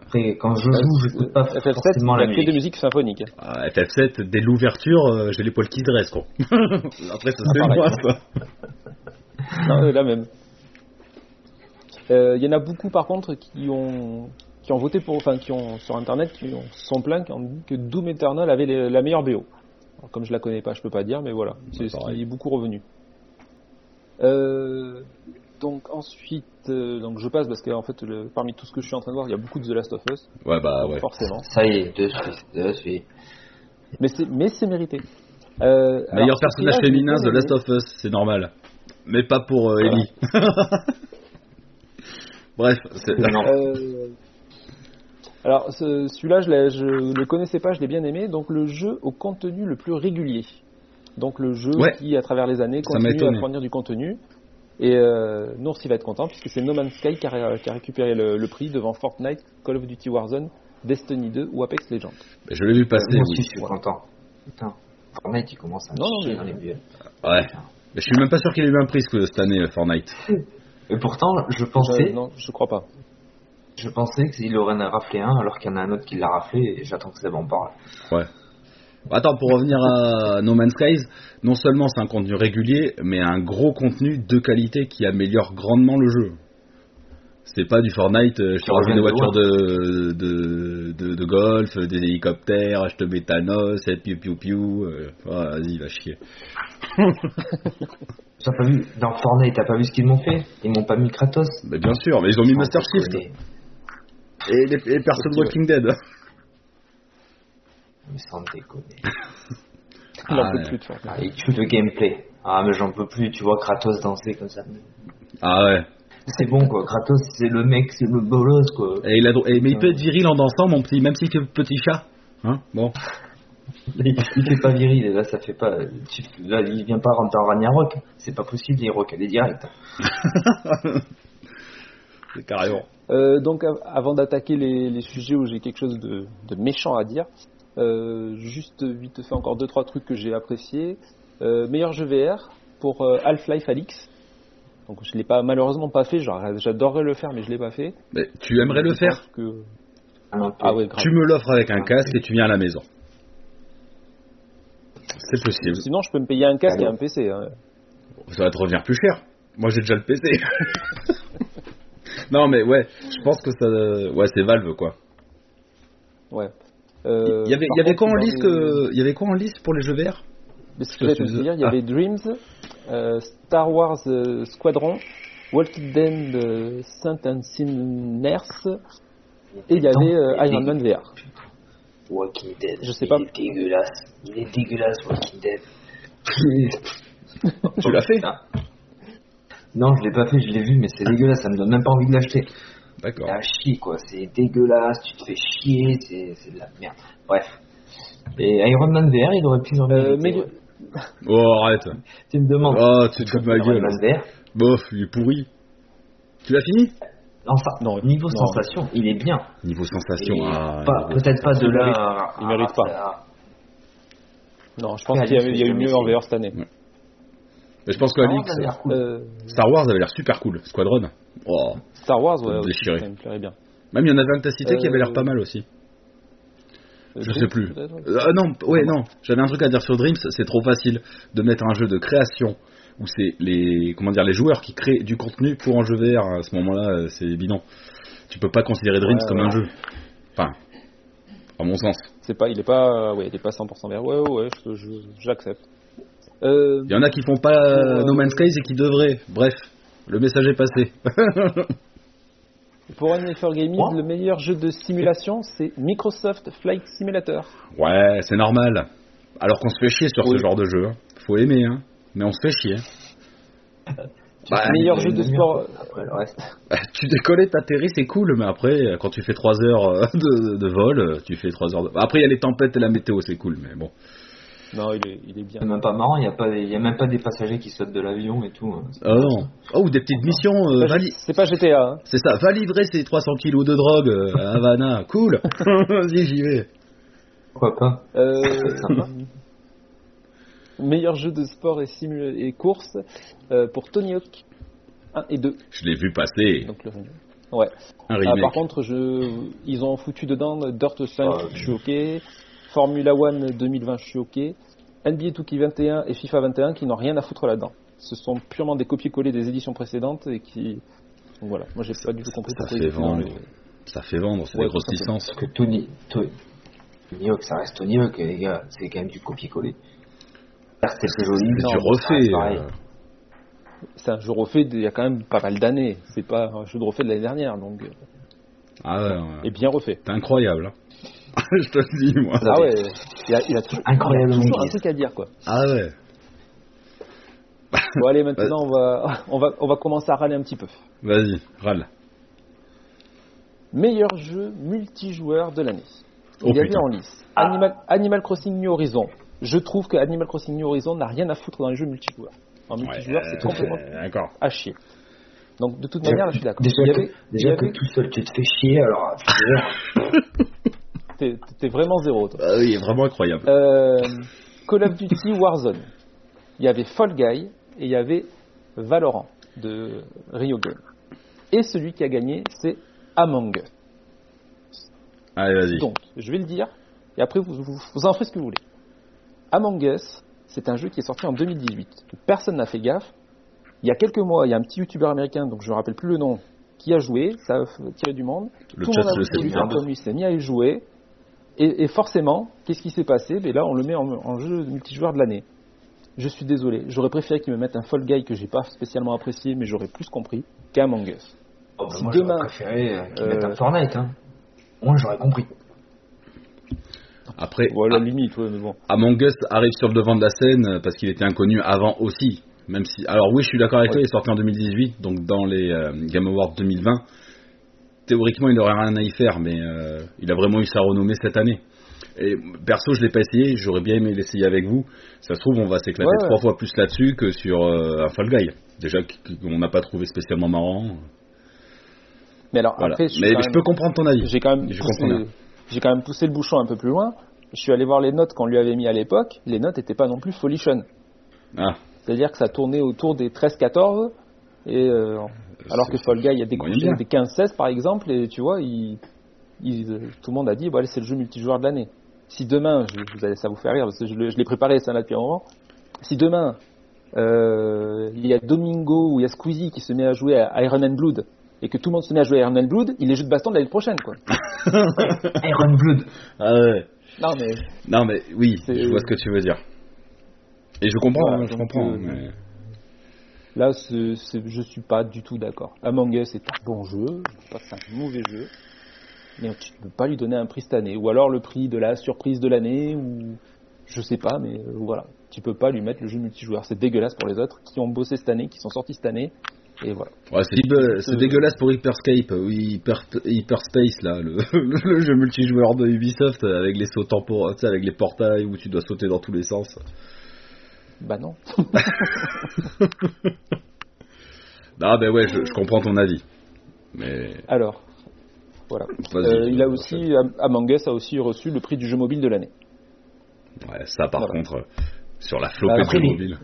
Après, quand je joue, je n'écoute pas FF7, forcément il y la que musique. musiques symphoniques. hein. Ah, FF7, dès l'ouverture, euh, j'ai les poils qui dressent, quoi. [laughs] Après, ça c'est moi, ça. Non, euh, là même. Euh, Il y en a beaucoup par contre qui ont qui ont voté pour, enfin qui ont sur internet, qui ont, sont plaints, qui ont dit que Doom Eternal avait les- la meilleure BO. Alors, comme je la connais pas, je peux pas dire, mais voilà, c'est ce qui est beaucoup revenu. Euh, donc ensuite, euh, donc je passe parce que en fait, le- parmi tout ce que je suis en train de voir, il y a beaucoup de The Last of Us, Ouais, bah ouais. forcément. Ça y est, de suite, de suite. Mais c'est mais c'est mérité. Euh, Meilleur personnage l'ai féminin, The Last of Us, c'est normal. Mais pas pour euh, Ellie. [laughs] Bref, c'est-. Euh, Alors ce- celui-là, je, je le connaissais pas, je l'ai bien aimé. Donc le jeu au contenu le plus régulier. Donc le jeu Ouais. qui, à travers les années, continue à fournir du contenu. Et euh, Nours, il va être content puisque c'est No Man's Sky qui a, ré- qui a récupéré le, le prix devant Fortnite, Call of Duty Warzone, Destiny 2 ou Apex Legends. Je l'ai vu passer, Moi oui. aussi, je suis content. Putain, Fortnite, il commence à me Non, non, mais- dans les yeux. Ouais. Mais je suis même pas sûr qu'il ait eu un prix ce- cette année, Fortnite. Et pourtant, je pensais, Euh, non, je crois pas. je pensais qu'il aurait en a raflé un, alors qu'il y en a un autre qui l'a raflé, et j'attends que ça en parle. Ouais. Attends, pour revenir à No Man's Skies, non seulement c'est un contenu régulier, mais un gros contenu de qualité qui améliore grandement le jeu. C'est pas du Fortnite, je te rajoute des voitures de, de, de, de golf, des hélicoptères, je te mets Thanos, et piou piou piou. euh, ah, Vas-y, va chier. [laughs] T'as pas vu, dans Fortnite, t'as pas vu ce qu'ils m'ont fait? Ils m'ont pas mis Kratos. Mais bien sûr, mais ils ont mis Master Chief et les, personnes. Walking Dead. Mais sans déconner. [laughs] Il Ah, ouais. plus de. Ah, et tu le gameplay. Ah, mais j'en peux plus, tu vois Kratos danser comme ça. Ah ouais. C'est bon, quoi. Kratos, c'est le mec, c'est le bolos, quoi. Et il a, et- mais il peut être viril en dansant, mon petit, même s'il fait petit chat. Hein bon. [laughs] Il, il fait pas viril, et là, ça fait pas. tu- là, il vient pas rentrer en Ragnarok. C'est pas possible, il recaler direct. [laughs] C'est carrément. Euh, donc av- avant d'attaquer les, les sujets où j'ai quelque chose de, de méchant à dire, euh, juste vite fait encore deux trois trucs que j'ai appréciés. Euh, meilleur jeu VR pour euh, Half-Life Alix. Donc je l'ai pas malheureusement pas fait. J'adorerais le faire, mais je l'ai pas fait. Mais tu aimerais le faire que- Ah, Ah ouais, grave. Tu me l'offres avec un casque et tu viens à la maison. C'est possible. Sinon, je peux me payer un casque et un PC. hein. Ça va te revenir plus cher. Moi j'ai déjà le PC. [laughs] non mais ouais, je pense que ça... Ouais c'est Valve quoi. Ouais. Euh, Il y avait, y avait contre, quoi en liste. Il y avait quoi en liste pour les jeux VR Mais ce que disais- dire, il y Ah. avait Dreams, euh, Star Wars euh, Squadron, Walking Dead euh, Saint and Sinners, et il y avait euh, Iron Man VR. Walking Dead. Je sais il pas. est dégueulasse. Il est dégueulasse, Walking Dead. Tu l'as fait? Ah. Non, je l'ai pas fait, je l'ai vu, mais c'est dégueulasse, ça me donne même pas envie de l'acheter. D'accord. C'est à chier, quoi. C'est dégueulasse, tu te fais chier, c'est c'est de la merde. Bref. Et Iron Man VR, il aurait plus en Euh, mais-. Oh arrête. Tu me demandes. Oh tu te fous de ma Iron gueule. Man VR, Bof, il est pourri. Tu l'as fini? Enfin, Non, niveau non. sensation, il est bien. Niveau sensation. Ah, Peut-être pas de Il là il mérite pas. à- Non, je pense qu'il y, a- y eu mieux en. VR cette année. Mais je pense que Alix, ça a l'air cool. Euh, Star Wars avait l'air super cool. Squadron. Oh. Star Wars, ouais, me aussi, ça me plairait bien. Même il y en avait un que t'as cité qui avait l'air Euh, pas mal aussi. Euh, Je Dreams, sais plus. Euh, non, ouais, non. J'avais un truc à dire sur Dreams. C'est trop facile de mettre un jeu de création où c'est les, comment dire, les joueurs qui créent du contenu pour un jeu VR. À ce moment-là, euh, c'est bidon. Tu peux pas considérer Dreams Ouais, comme ouais. un jeu. Enfin, à mon sens. C'est pas, il est pas, euh, ouais, il est pas 100% VR. Ouais, ouais, je- je- j'accepte. Euh, Il y en a qui font pas euh, euh, No Man's Sky et qui devraient. Bref, le message est passé. [laughs] pour NFR Gaming, Moi le meilleur jeu de simulation, c'est Microsoft Flight Simulator. ouais, c'est normal. Alors qu'on se fait chier sur ce genre de jeu. hein. Faut aimer, hein. Mais on se fait chier. [laughs] Bah, meilleur jeu de demi-heure, sport. Après le reste. [laughs] tu décolles, t'atterris, c'est cool, mais après, quand tu fais 3 heures euh, de, de vol, euh, tu fais 3 heures de... Après, il y a les tempêtes et la météo, c'est cool, mais bon. Non, il est, il est bien. C'est même pas marrant, il y a pas, il y a même pas des passagers qui sautent de l'avion et tout. hein. Oh pas non. Oh, ou des petites missions, euh, C'est pas- li- C'est pas GTA. Hein. c'est ça, va livrer ces 300 kilos de drogue euh, à Havana, [laughs] cool Vas-y, j'y vais. Pourquoi pas? Euh, [laughs] meilleur jeu de sport et, simul- et course euh, pour Tony Hawk 1 et 2. Je l'ai vu passer, Donc le... Ouais. Ah, par contre, je... ils ont foutu dedans Dirt 5, Ah, je suis ok. Formula One 2020, je suis ok. NBA 2K21 et FIFA 21 qui n'ont rien à foutre là-dedans. Ce sont purement des copier-coller des éditions précédentes et qui. Donc voilà, moi j'ai pas du tout compris ça pourquoi fait vendre. les- Ça fait vendre, c'est Ouais, des grosses licences. Parce que Tony, Tony, Tony Hawk, ça reste Tony Hawk, les gars. C'est quand même du copier-coller. C'est plus joli. C'est du ça refait. euh, C'est un jeu refait d'il y a quand même pas mal d'années. C'est pas un jeu de refait de l'année dernière, donc. euh, Ah ouais, ouais. Et bien refait. T'es incroyable. hein. [laughs] Je te le dis, moi. Ah ouais, il a, il a toujours, Incroyablement il a toujours un truc à dire quoi. Ah ouais. Bon allez maintenant on va on va on va commencer à râler un petit peu. Vas-y, râle. Meilleur jeu multijoueur de l'année. Oh, Il y avait en lice Animal, Animal Crossing New Horizon. Je trouve que Animal Crossing New Horizon n'a rien à foutre dans les jeux multijoueurs. En multijoueur, Ouais, c'est complètement euh, [laughs] D'accord. à chier. Donc de toute manière, là, je suis d'accord. Déjà, que, avait- que tout seul tu te fais chier, alors [laughs] t'es vraiment zéro. Toi. Ah oui, vraiment incroyable. Euh, Call of Duty Warzone. Il y avait Fall Guy et il y avait Valorant de Rio Game. Et celui qui a gagné, c'est Among Us. Allez, vas-y. Donc, je vais le dire, et après vous, vous, vous en ferez ce que vous voulez. Among Us, c'est un jeu qui est sorti en 2018. Personne n'a fait gaffe. Il y a quelques mois, il y a un petit youtubeur américain, donc je ne me rappelle plus le nom, qui a joué, ça a tiré du monde. Le Tout chat le monde a le sait comme lui, s'est mis à y jouer. Et, et forcément, qu'est-ce qui s'est passé? Ben Là, on le met en, en jeu multijoueur de l'année. Je suis désolé, j'aurais préféré qu'ils me mettent un Fall Guy que j'ai pas spécialement apprécié, mais j'aurais plus compris, qu'Among Us. oh, bah, Si moi demain- j'aurais préféré euh, qu'ils euh, mettent un Fortnite. Hein. Moi j'aurais compris. Après, Voilà, A- limite, ouais, mais bon. Among Us arrive sur le devant de la scène euh, parce qu'il était inconnu avant aussi. Même si, alors oui, je suis d'accord avec Ouais. toi, il est sorti en 2018, donc dans les euh, Game Awards 2020. Théoriquement, il aurait rien à y faire, mais euh, il a vraiment eu sa renommée cette année. Et perso, je l'ai pas essayé, j'aurais bien aimé l'essayer avec vous. Ça se trouve, on va s'éclater Ouais, trois fois plus là-dessus que sur euh, un Fall Guy. Déjà qu'on n'a pas trouvé spécialement marrant. Mais alors, Voilà. après, je mais quand je peux comprendre ton avis. J'ai quand même Je poussé, comprends bien. j'ai quand même poussé le bouchon un peu plus loin. Je suis allé voir les notes qu'on lui avait mis à l'époque. Les notes n'étaient pas non plus folichonnes. Ah, C'est-à-dire que ça tournait autour des 13-14. Et euh, alors que Fall Guy a décroché moyen bien. des 15-16 par exemple. Et tu vois, il, il- euh, tout le monde a dit, bah, c'est le jeu multijoueur de l'année. Si demain, je, vous allez, ça vous fait rire parce que je, l'ai préparé ça là depuis un moment. Si demain, euh, il y a Domingo ou il y a Squeezie qui se met à jouer à Iron and Blood et que tout le monde se met à jouer à Iron and Blood, il est jeu de baston de l'année prochaine, quoi. [laughs] Iron Blood. ah ouais. Non mais Non, mais oui, je vois ce que tu veux dire. Et je comprends, Voilà, hein, je comprends. euh, mais- là, je suis pas du tout d'accord. Among Us est un bon jeu, je pas c'est un mauvais jeu, mais tu ne peux pas lui donner un prix cette année, ou alors le prix de la surprise de l'année, ou je sais pas, mais euh, voilà, tu peux pas lui mettre le jeu multijoueur. C'est dégueulasse pour les autres qui ont bossé cette année, qui sont sortis cette année, et voilà. Ouais, c'est dégueu- c'est Euh, dégueulasse pour Hyperscape, ou Hyper, Hyperspace, là, le, [laughs] le jeu multijoueur de Ubisoft avec les sauts sais, avec les portails où tu dois sauter dans tous les sens. Bah non. [laughs] Ah, ben ouais, je, je comprends ton avis. Mais. Alors, voilà. Euh, il a euh, aussi, Am- Among Us a aussi reçu le prix du jeu mobile de l'année. Ouais, ça, par Voilà. contre, euh, sur la flopée Bah, de après, jeux les- mobiles.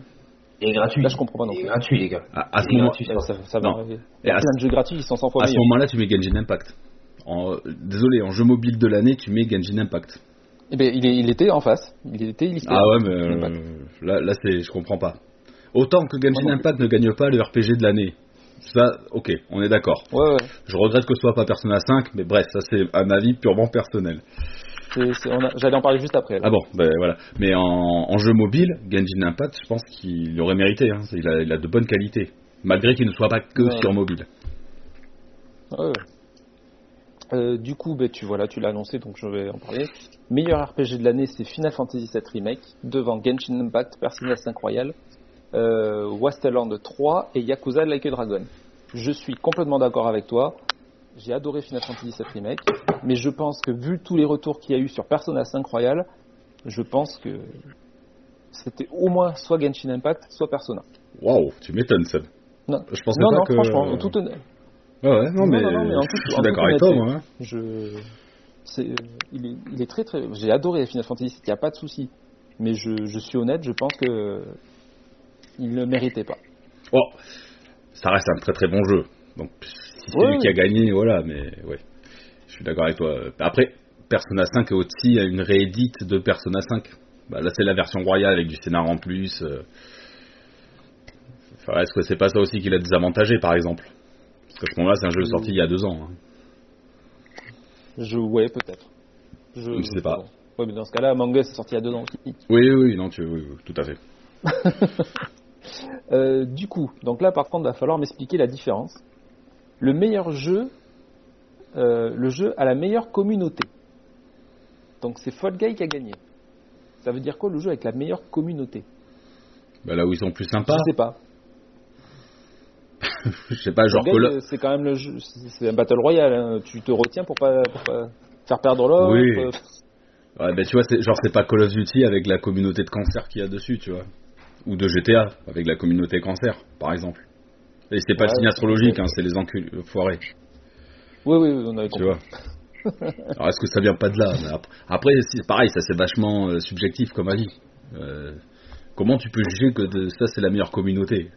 Il est gratuit. Là, je comprends pas non Il est plus. gratuit, les gars. À, à ce Il est moment, gratuit, Euh, ça, ça va Non. arriver. Il Et y a à plein de jeux gratuits, ils sont 100 fois à ce moment-là, tu mets Genshin Impact. En, désolé, en jeu mobile de l'année, tu mets Genshin Impact. Eh ben, il, est- il était en face. Il était listé. Ah ouais, mais euh, là, là c'est, je comprends pas. Autant que Genshin Impact ne gagne pas le RPG de l'année. Ça, ok, on est d'accord. Ouais, ouais. Je regrette que ce soit pas Persona 5, mais bref, ça c'est un avis purement personnel. J'allais en parler juste après. là. Ah bon, ben voilà. Mais en, en jeu mobile, Genshin Impact, je pense qu'il aurait mérité. hein. Il, a, il a de bonnes qualités, malgré qu'il ne soit pas que Ouais. sur mobile. Ouais, ouais. Euh, du coup, ben, tu voilà, tu l'as annoncé, donc je vais en parler. Meilleur RPG de l'année, c'est Final Fantasy VII Remake, devant Genshin Impact, Persona 5 Royal, euh, Wasteland 3 et Yakuza Like a Dragon. Je suis complètement d'accord avec toi. J'ai adoré Final Fantasy VII Remake, mais je pense que vu tous les retours qu'il y a eu sur Persona 5 Royal, je pense que c'était au moins soit Genshin Impact, soit Persona. Waouh, tu m'étonnes, Seb. Non, Je pensais non, pas non que. franchement, en toute honnêteté. Ouais, non, mais, non, non, mais en je, suis d'accord avec toi, moi. hein. Je, il, est, il est très très. J'ai adoré Final Fantasy, il n'y a pas de souci. Mais je, je suis honnête, je pense que il ne le méritait pas. Oh, ça reste un très très bon jeu. Donc, si c'est Ouais, lui qui a gagné, voilà, mais ouais. Je suis d'accord avec toi. Après, Persona 5 est aussi une réédite de Persona 5. Bah, là, c'est la version royale avec du scénar en plus. euh. Enfin, est-ce que c'est pas ça aussi qui l'a désavantagé, par exemple? Parce que moment-là, c'est un jeu sorti il y a deux ans. hein. Je, ouais, peut-être. Je, Je sais pas. Ouais, mais dans ce cas-là, Among Us est sorti il y a deux ans aussi. Oui, oui, oui, non, tu, oui, oui, tout à fait. [laughs] Euh, du coup, donc là par contre, il va falloir m'expliquer la différence. Le meilleur jeu, euh, le jeu à la meilleure communauté. Donc c'est Fall Guy qui a gagné. Ça veut dire quoi le jeu avec la meilleure communauté? Bah, là où ils sont plus Je sympas. sais pas. [laughs] je sais pas, genre c'est quand même le jeu, c'est un battle royale. hein. Tu te retiens pour pas, pour pas faire perdre l'autre. Oui. euh, Ouais, ben tu vois, c'est, genre c'est pas Call of Duty avec la communauté de cancer qu'il y a dessus, tu vois. Ou de GTA avec la communauté cancer, par exemple. Et c'est pas Ouais, le signe astrologique, c'est- hein, c'est les enculés, foirés, Oui, oui, on avait tu compris. vois. Alors est-ce que ça vient pas de là Après, c'est pareil, ça c'est vachement euh, subjectif comme avis. Euh, comment tu peux juger que de, ça c'est la meilleure communauté?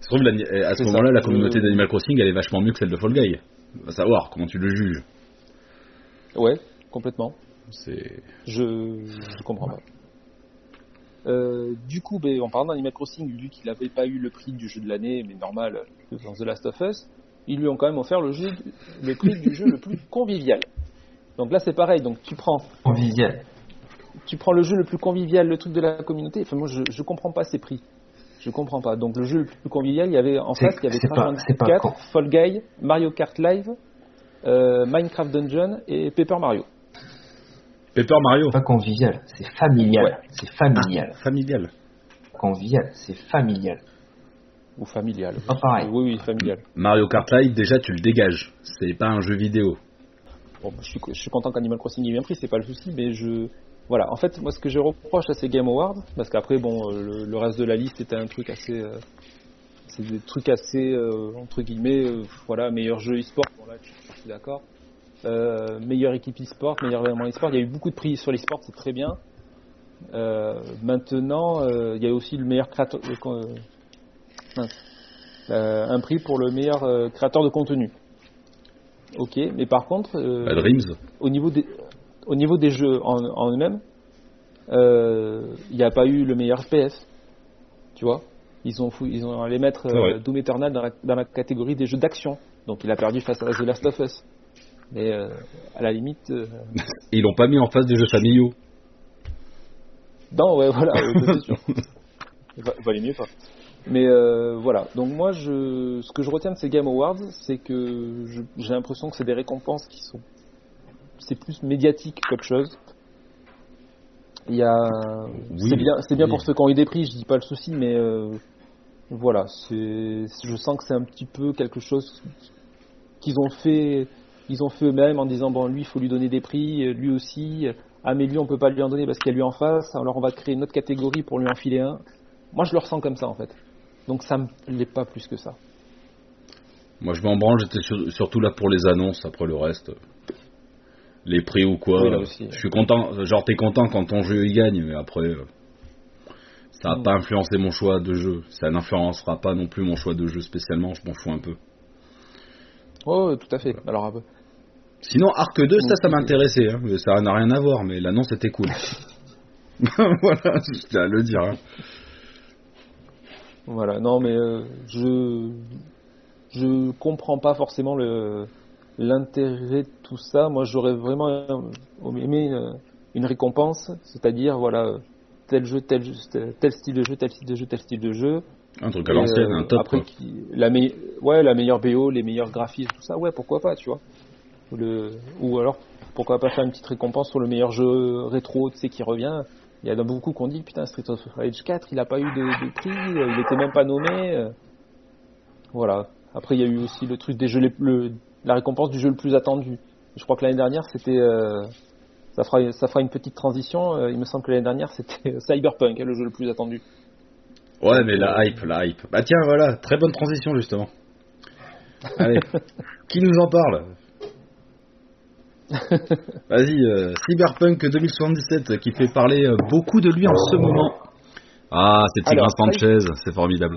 Se trouve, la- à ce moment-là, la Je- communauté d'Animal Crossing elle est vachement mieux que celle de Fall Guy. Va savoir comment tu le juges. Ouais, complètement. C'est. Je, je comprends pas. Euh, du coup, ben, en parlant d'Animal Crossing, vu qu'il n'avait pas eu le prix du jeu de l'année, mais normal, dans The Last of Us, ils lui ont quand même offert le, jeu, le prix du jeu le plus convivial. Donc là, c'est pareil. Donc tu prends, Convivial. tu prends le jeu le plus convivial, le truc de la communauté. Enfin, moi, je, je comprends pas ces prix. Je comprends pas. Donc le jeu le plus convivial, il y avait en face, il y avait c'est pas- Crash c'est pas 24, con. Fall Guy, Mario Kart Live, euh, Minecraft Dungeon et Paper Mario. Paper Mario. Pas convivial, c'est familial. Ouais. C'est familial. Familial. Convivial, c'est familial. Ou familial. Pas pareil. Oui, oui, familial. Mario Kart Live, déjà tu le dégages. C'est pas un jeu vidéo. Bon, je, suis, je suis content qu'Animal Crossing ait bien pris, c'est pas le souci, mais je. Voilà, en fait, moi ce que je reproche à ces Game Awards, parce qu'après, bon, euh, le, le reste de la liste était un truc assez. euh, c'est des trucs assez, euh, entre guillemets, euh, voilà, meilleur jeu e-sport, bon là, je, suis d'accord. Meilleure équipe e-sport, meilleur événement e-sport, il y a eu beaucoup de prix sur l'e-sport, c'est très bien. Maintenant, il y a aussi le meilleur créateur. un prix pour le meilleur créateur de contenu. Ok, mais par contre, Bah, Dreams. au niveau des au niveau des jeux en, en eux-mêmes, euh, il n'y a pas eu le meilleur FPS. Tu vois, ils ont fou- ils ont allé mettre euh. Doom Eternal dans la, dans la catégorie des jeux d'action. Donc il a perdu face à The Last of Us. Mais euh, à la limite, [laughs] ils l'ont pas mis en face des jeux familiaux. non, ouais, voilà, c'est sûr. [laughs] Valait mieux pas. Mais euh, voilà, donc moi, je, ce que je retiens de ces Game Awards, c'est que j'ai l'impression que c'est des récompenses qui sont, c'est plus médiatique qu'autre chose. Il y a, Oui, c'est bien, c'est bien oui. pour ceux qui ont eu des prix, je dis pas le souci, mais euh, voilà, c'est, je sens que c'est un petit peu quelque chose qu'ils ont fait, ils ont fait eux-mêmes en disant bon, lui, il faut lui donner des prix, lui aussi. Ah mais lui on peut pas lui en donner parce qu'il y a lui en face, alors on va créer une autre catégorie pour lui enfiler un. Moi je le ressens comme ça en fait. Donc ça me plaît pas plus que ça. Moi je m'en branle, j'étais sur- surtout là pour les annonces, après le reste. Les prix ou quoi. Oui, là aussi. Je suis content, genre t'es content quand ton jeu il gagne, mais après. euh, Ça n'a Mm. pas influencé mon choix de jeu. Ça n'influencera pas non plus mon choix de jeu spécialement, je m'en fous un peu. Oh tout à fait. Alors euh, Sinon, Arc 2, ça, ça Ok. m'intéressait. Hein. Ça n'a rien à voir, mais l'annonce était cool. [laughs] [laughs] voilà, tiens à le dire. hein. voilà, non mais euh, je je comprends pas forcément le l'intérêt de tout ça. Moi j'aurais vraiment euh, aimé une, une récompense, c'est-à-dire voilà euh, tel jeu, tel jeu, tel style de jeu, tel style de jeu, tel style de jeu. Un truc à l'ancienne, euh, un top. Après, qui- la, me- ouais, la meilleure BO, les meilleurs graphismes, tout ça, ouais, pourquoi pas, tu vois. Ou, le, ou alors, pourquoi pas faire une petite récompense sur le meilleur jeu rétro, tu sais, qui revient. Il y en a beaucoup qui ont dit, putain, Street of Rage 4, il a pas eu de, de prix, euh, il était même pas nommé. euh. Voilà. Après, il y a eu aussi le truc des jeux les, le, la récompense du jeu le plus attendu. Je crois que l'année dernière, c'était, euh, ça fera, ça fera une petite transition. euh, il me semble que l'année dernière, c'était Cyberpunk, hein, le jeu le plus attendu. Ouais, mais la hype, la hype. Bah tiens, voilà, très bonne transition justement. [laughs] Allez, qui nous en parle? [laughs] Vas-y, euh, Cyberpunk 2077 qui fait parler euh, beaucoup de lui en ce moment. Ah, c'est Tigran Alors, Sanchez, c'est formidable.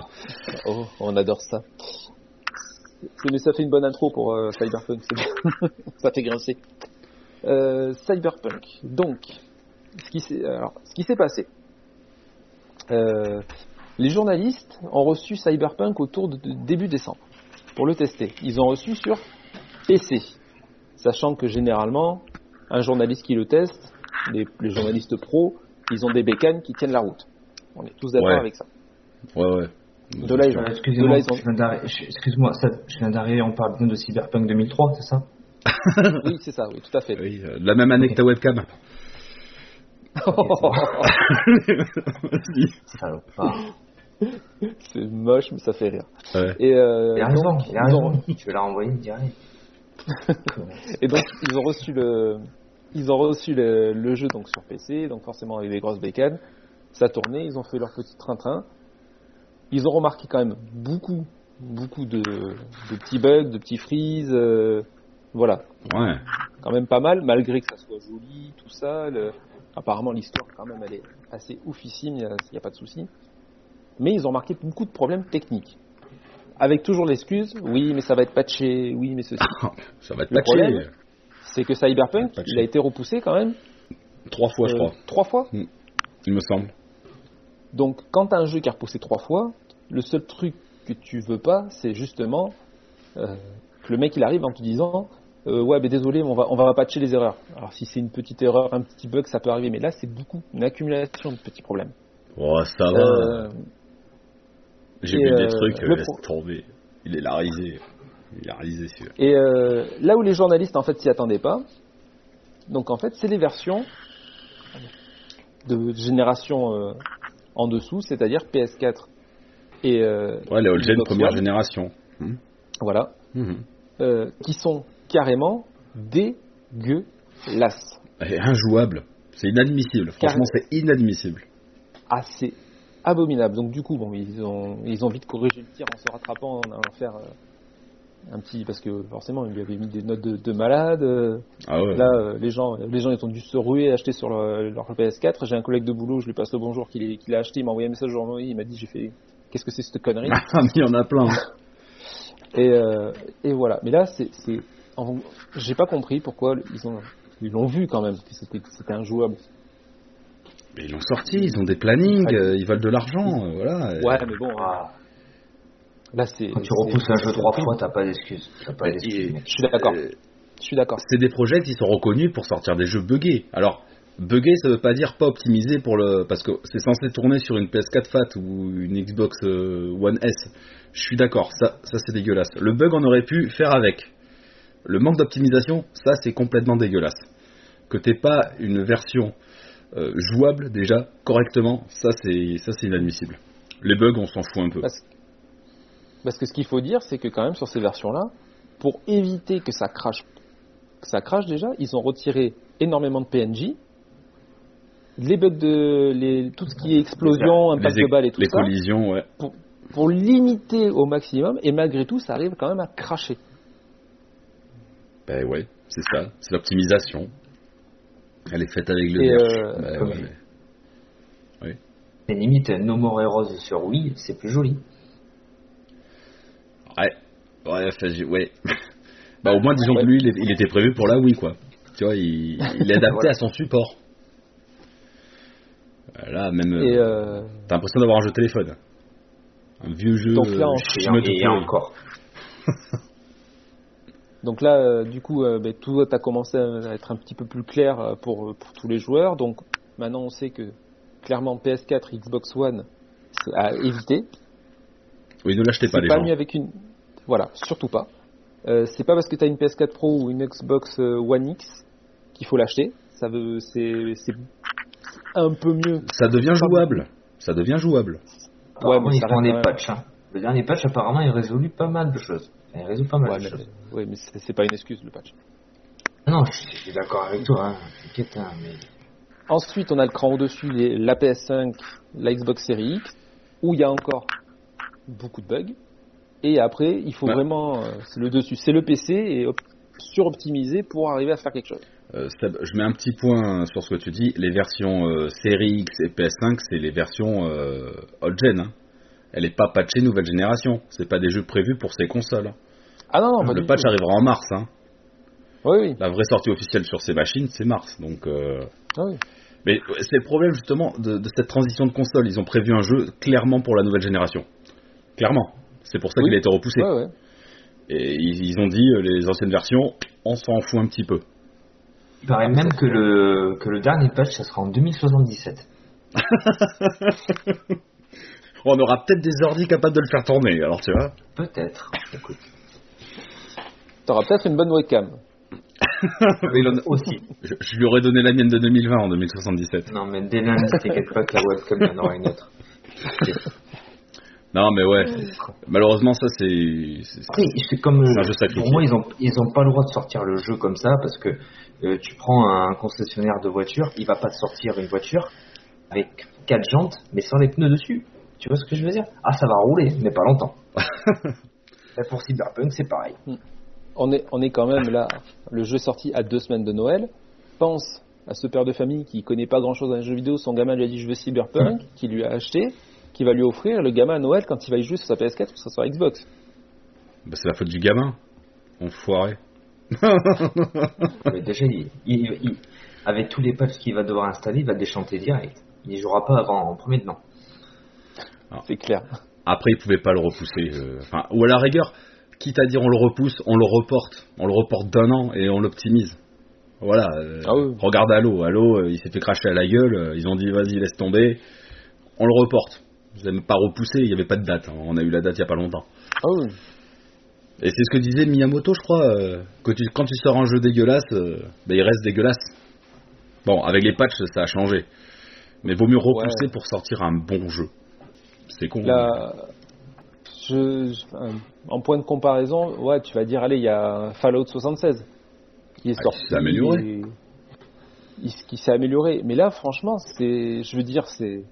Oh, on adore ça. Mais ça fait une bonne intro pour euh, Cyberpunk, c'est bien. [laughs] ça fait grincer. Euh, Cyberpunk. Donc, ce qui s'est alors, ce qui s'est passé. Euh, les journalistes ont reçu Cyberpunk autour de, de début décembre pour le tester. Ils ont reçu sur PC, sachant que généralement, un journaliste qui le teste, les, les journalistes pros, ils ont des bécanes qui tiennent la route. On est tous d'accord Ouais. avec ça. Ouais, ouais. De là, Euh, Excusez-moi, excuse-moi, je viens d'arriver, on parle bien de Cyberpunk 2003, c'est ça [laughs] Oui, c'est ça, oui, tout à fait. Oui, euh, la même année que ta webcam. [laughs] Vas-y. Salopard. c'est moche, mais ça fait rire. Ouais. Et, euh, Il a raison, donc, il a ils ont- raison. Tu vas la renvoyer direct. [laughs] Et donc ils ont reçu le, ils ont reçu le, le jeu donc sur PC, donc forcément avec des grosses bécanes. Ça tournait, ils ont fait leur petit train-train. Ils ont remarqué quand même beaucoup, beaucoup de, de petits bugs, de petits freezes. euh, voilà, Ouais. quand même pas mal, malgré que ça soit joli, tout ça. le- apparemment l'histoire quand même elle est assez oufissime, il n'y a, pas de souci. Mais ils ont remarqué beaucoup de problèmes techniques. Avec toujours l'excuse, oui mais ça va être patché, oui mais ceci. [laughs] Ça va être Le patché. problème, C'est que Cyberpunk, il a été repoussé quand même Trois fois, je euh, crois. trois fois. Il me semble. Donc quand as un jeu qui est repoussé trois fois, le seul truc que tu veux pas, c'est justement euh, que le mec il arrive en te disant euh, ouais mais désolé, mais on va on va patcher les erreurs. Alors si c'est une petite erreur, un petit bug, ça peut arriver, mais là c'est beaucoup une accumulation de petits problèmes. Oh, ça va. Euh, J'ai vu des trucs, laisse pro- tomber. Il est larisé. Il est larisé, celui-là. Et là où les journalistes en fait s'y attendaient pas, donc en fait c'est les versions de génération en dessous, c'est-à-dire PS4 et euh, Ouais, les old gen Xbox première génération. Hmm. voilà, Mhm. euh, qui sont carrément dégueulasses. Et injouable. C'est inadmissible. Franchement, c'est inadmissible. assez abominable. Donc du coup, bon, ils ont, ils ont vite corrigé le tir en se rattrapant, en allant faire euh, un petit, parce que forcément, ils lui avaient mis des notes de, de malade. euh, Ah ouais. Là, euh, les gens, les gens, ils ont dû se ruer et acheter sur leur, leur PS4. J'ai un collègue de boulot, je lui passe le bonjour qu'il qu'il a acheté, il m'a envoyé un message aujourd'hui, il m'a dit, j'ai fait, qu'est-ce que c'est cette connerie? [laughs] Ah, mais il y en a plein. et, euh, et voilà. Mais là, c'est, j'ai pas compris pourquoi ils ont, ils l'ont vu quand même, que c'était, c'était injouable. Mais ils l'ont sorti, ils ont des plannings, Ouais. euh, ils veulent de l'argent, euh, voilà. Ouais, mais bon, Ah, là, c'est. Quand tu repousses un jeu trois fois, t'as pas d'excuse. Pas. Je suis d'accord. Euh, Je suis d'accord. c'est des projets qui sont reconnus pour sortir des jeux buggés. Alors, buggé, ça veut pas dire pas optimisé pour le. Parce que c'est censé tourner sur une PS4 Fat ou une Xbox euh, One S. Je suis d'accord, ça, ça c'est dégueulasse. Le bug, on aurait pu faire avec. Le manque d'optimisation, ça c'est complètement dégueulasse. Que t'aies pas une version euh, jouable déjà correctement, ça c'est ça c'est inadmissible. Les bugs, on s'en fout un peu. Parce, parce que ce qu'il faut dire, c'est que quand même sur ces versions-là, pour éviter que ça crache, que ça crache déjà, ils ont retiré énormément de PNJ. Les bugs de les, tout ce qui est explosion, impact les, de balles et tout les ça, collisions, ouais. pour, pour limiter au maximum, et malgré tout, ça arrive quand même à cracher. Ben ouais, c'est ça, c'est l'optimisation. Elle est faite avec le Et, euh, Ben ouais. Et limite, No More Heroes sur Wii, c'est plus joli. Ouais, ouais, enfin, ouais. [laughs] bah au moins disons que lui, il, était prévu pour la Wii quoi. Tu vois, il, il est adapté [laughs] Voilà. à son support. Euh, Là, même, Et euh, euh, t'as l'impression d'avoir un jeu téléphone. Un vieux jeu. Donc là, on- Et, encore. [laughs] Donc là, euh, du coup, euh, ben, tout a commencé à être un petit peu plus clair euh, pour, pour tous les joueurs. Donc maintenant, on sait que clairement PS4, Xbox One, c'est à éviter. Oui, ne l'achetez pas C'est les pas gens. mieux avec une. Voilà, surtout pas. Euh, c'est pas parce que tu as une PS4 Pro ou une Xbox One X qu'il faut l'acheter. Ça veut, c'est, c'est un peu mieux. Ça devient jouable. Ça devient jouable. Mais ça reste des patchs. hein. Le dernier patch, apparemment, il résout pas mal de choses. Il résout pas mal Ouais, de mais, choses. ouais, mais c'est, pas une excuse le patch. Non, je suis, d'accord avec toi. Hein. T'inquiète, hein, mais Ensuite, on a le cran au-dessus, la PS5, la Xbox Series X, où il y a encore beaucoup de bugs. Et après, il faut Ouais. vraiment, euh, c'est le dessus, c'est le PC et op- suroptimisé pour arriver à faire quelque chose. Euh, Seb, je mets un petit point sur ce que tu dis. Les versions euh, série X et PS5, c'est les versions euh, old gen. hein. Elle n'est pas patchée nouvelle génération. C'est pas des jeux prévus pour ces consoles. hein. Ah non, non, pas Le du patch tout. arrivera en mars. hein. Oui, oui. La vraie sortie officielle sur ces machines, c'est mars. Donc, euh, Ah oui. mais c'est le problème justement de, de cette transition de console. Ils ont prévu un jeu clairement pour la nouvelle génération. Clairement. C'est pour ça Oui. qu'il a été repoussé. Ouais, ouais. Et ils, ils ont dit les anciennes versions, on s'en fout un petit peu. Il paraît même que le, que le dernier patch, ça sera en 2077. [laughs] On aura peut-être des ordi capables de le faire tourner. Alors tu vois. Peut-être. Écoute. T'auras peut-être une bonne webcam. [laughs] Aussi. Je, je lui aurais donné la mienne de 2020 en 2077. Non, mais dès lundi, t'inquiète pas que la webcam, il y en aura une autre. [laughs] Non, mais ouais. Malheureusement, ça, c'est. c'est- comme un euh, jeu sacrifié. pour moi, ils ont ils ont pas le droit de sortir le jeu comme ça parce que euh, tu prends un concessionnaire de voiture, il va pas te sortir une voiture avec quatre jantes mais sans les pneus dessus. Tu vois ce que je veux dire? Ah, ça va rouler, mais pas longtemps. [laughs] Là, pour Cyberpunk, c'est pareil. On est, on est quand même là. Le jeu est sorti à deux semaines de Noël. Pense à ce père de famille qui connaît pas grand chose dans les jeux vidéo. Son gamin lui a dit je veux Cyberpunk, qui lui a acheté, qui va lui offrir. Le gamin à Noël, quand il va y jouer sur sa PS4 ou sur sa Xbox. Bah, c'est la faute du gamin. Enfoiré. [laughs] Mais déjà, il, il- il- avec tous les patchs qu'il va devoir installer, il va déchanter direct. Il jouera pas avant en premier dedans. C'est clair. Après, ils pouvaient pas le repousser. euh, Enfin, ou à la rigueur, quitte à dire on le repousse, on le reporte. On le reporte d'un an et on l'optimise. Voilà. euh, Ah oui. Regarde Halo. Halo, euh, il s'est fait cracher à la gueule. Ils ont dit vas-y, laisse tomber. On le reporte. Vous n'avez pas repoussé, il n'y avait pas de date. hein. On a eu la date il y a pas longtemps. Ah oui. Et c'est ce que disait Miyamoto, je crois, euh, que tu, quand tu sors un jeu dégueulasse, euh, ben, il reste dégueulasse. Bon, avec les patchs, ça a changé. Mais vaut mieux repousser Ouais. pour sortir un bon jeu. C'est con. hein. Je, en point de comparaison, ouais, tu vas dire, allez, il y a Fallout 76 qui est Ah, sorti. qui s'est amélioré. et- qui s'est amélioré. Mais là, franchement, c'est, je veux dire, c'est,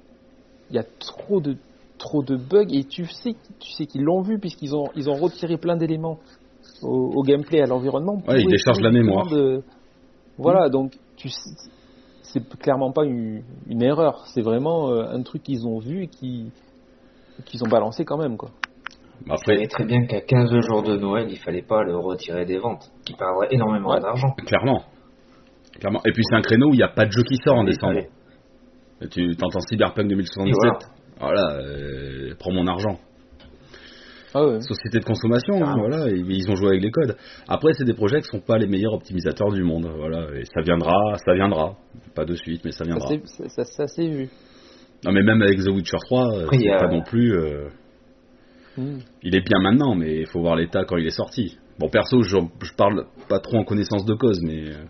il y a trop de, trop de bugs et tu sais, tu sais qu'ils l'ont vu puisqu'ils ont, ils ont retiré plein d'éléments au, au gameplay, à l'environnement. pour Ouais, ils déchargent la mémoire. de- Voilà, donc tu sais- c'est clairement pas une, une erreur, c'est vraiment euh, un truc qu'ils ont vu et qui qu'ils ont balancé quand même quoi. Après, très bien qu'à 15 jours de Noël, il fallait pas le retirer des ventes. Il perdrait énormément Ouais. d'argent. clairement. clairement. Et puis c'est un créneau où il n'y a pas de jeu qui sort en Il décembre. Tu t'entends Cyberpunk 2077. Et voilà. Voilà, euh, prends mon argent. Ah ouais. Société de consommation, hein, Carrément. voilà, ils ont joué avec les codes. Après, c'est des projets qui sont pas les meilleurs optimisateurs du monde, voilà, et ça viendra, ça viendra. Pas de suite, mais ça viendra. ça- s'est vu. Non, mais même avec The Witcher 3, euh, Après, il c'est a- pas non plus. euh, Hmm. Il est bien maintenant, mais il faut voir l'état quand il est sorti. Bon, perso, je, je parle pas trop en connaissance de cause, mais euh,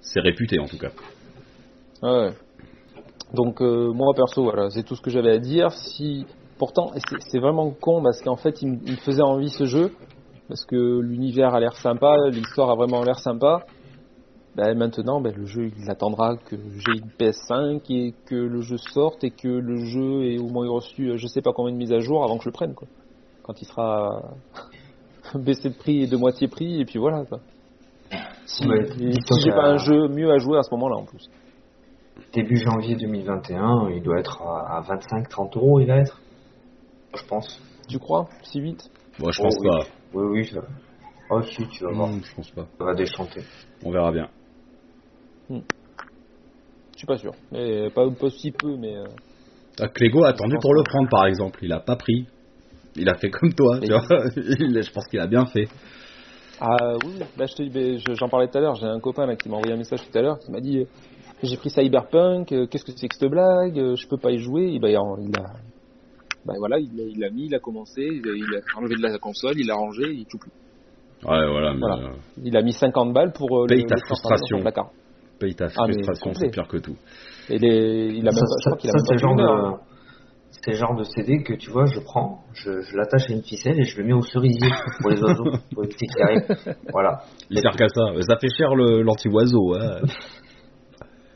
c'est réputé en tout cas. Ah ouais. Donc euh, moi perso voilà, c'est tout ce que j'avais à dire. Si pourtant c'est vraiment con parce qu'en fait il, me- il me faisait envie ce jeu parce que l'univers a l'air sympa, l'histoire a vraiment l'air sympa. Ben, maintenant, ben, le jeu il attendra que j'ai une PS5 et que le jeu sorte et que le jeu ait au moins reçu euh, je sais pas combien de mises à jour avant que je le prenne quoi. Quand il sera [laughs] baissé de prix et de moitié prix et puis voilà quoi. Si, Ouais, si j'ai pas un jeu mieux à jouer à ce moment-là en plus. Début janvier 2021, il doit être à, à 25-30 euros, il va être. Je pense. Tu crois? Si vite Bon, je Oh, pense oui. pas. Oui, oui, ça. Oh, si, tu vas voir. Non, je pense pas. Ça va déchanter. On verra bien. Je suis pas sûr. Mais pas, pas si peu, mais. euh, Ah, Clégo a attendu pour le prendre, par exemple. Il a pas pris. Il a fait comme toi, Mais- tu vois. [laughs] Il- je pense qu'il a bien fait. Ah oui, là je te dis, je- j'en parlais tout à l'heure. J'ai un copain là qui m'a envoyé un message tout à l'heure qui m'a dit j'ai pris Cyberpunk, euh, qu'est-ce que c'est que cette blague Euh, Je peux pas y jouer. Et ben, il a. Ben voilà, il l'a mis, il a commencé, il a, il a enlevé de la console, il a rangé, il joue plus. Ouais, voilà, mais Voilà. euh, Il a mis 50 balles pour euh, Paye le, ta le frustration. placard. paye ta Ah, frustration, complet. c'est pire que tout. Et les, il a même ça, pas, je ça- crois qu'il a ça, même c'est le genre hein. de... C'est genre de CD que tu vois, je prends, je, je l'attache à une ficelle et je le mets au cerisier pour les oiseaux, pour éviter qu'ils arrivent. Voilà. Il sert qu'à ça. Ça fait cher l'anti-oiseau. hein.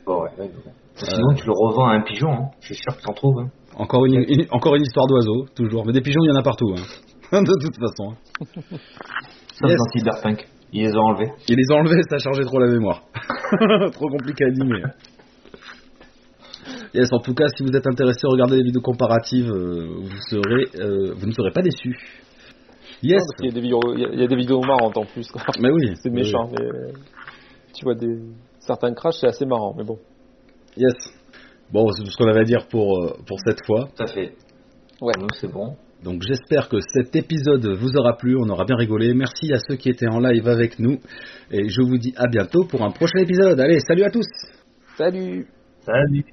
Bon, ouais, ouais, ouais. Sinon, tu le revends à un pigeon, hein. je suis sûr que t'en trouves. Hein. Encore, une, une- encore une histoire d'oiseau, toujours. Mais des pigeons, il y en a partout. hein. [laughs] De toute façon. hein. Sauf Yes. dans Cyberpunk. Ils les ont enlevés. Il les a enlevés, ça chargeait trop la mémoire. [laughs] trop compliqué à animer. Yes, en tout cas, si vous êtes intéressé à regarder les vidéos comparatives, euh, vous, serez, euh, vous ne serez pas déçus. Yes, Parce qu'il y a des vidéos, il y a- il y a des vidéos marrantes en plus. quoi. mais oui. C'est oui, méchant, mais euh, tu vois des certains crashs, c'est assez marrant, mais bon. Yes. Bon, c'est tout ce qu'on avait à dire pour, euh, pour cette fois. Tout à fait. Ouais. Nous, c'est bon. Donc j'espère que cet épisode vous aura plu, on aura bien rigolé. Merci à ceux qui étaient en live avec nous. Et je vous dis à bientôt pour un prochain épisode. Allez, salut à tous Salut Salut.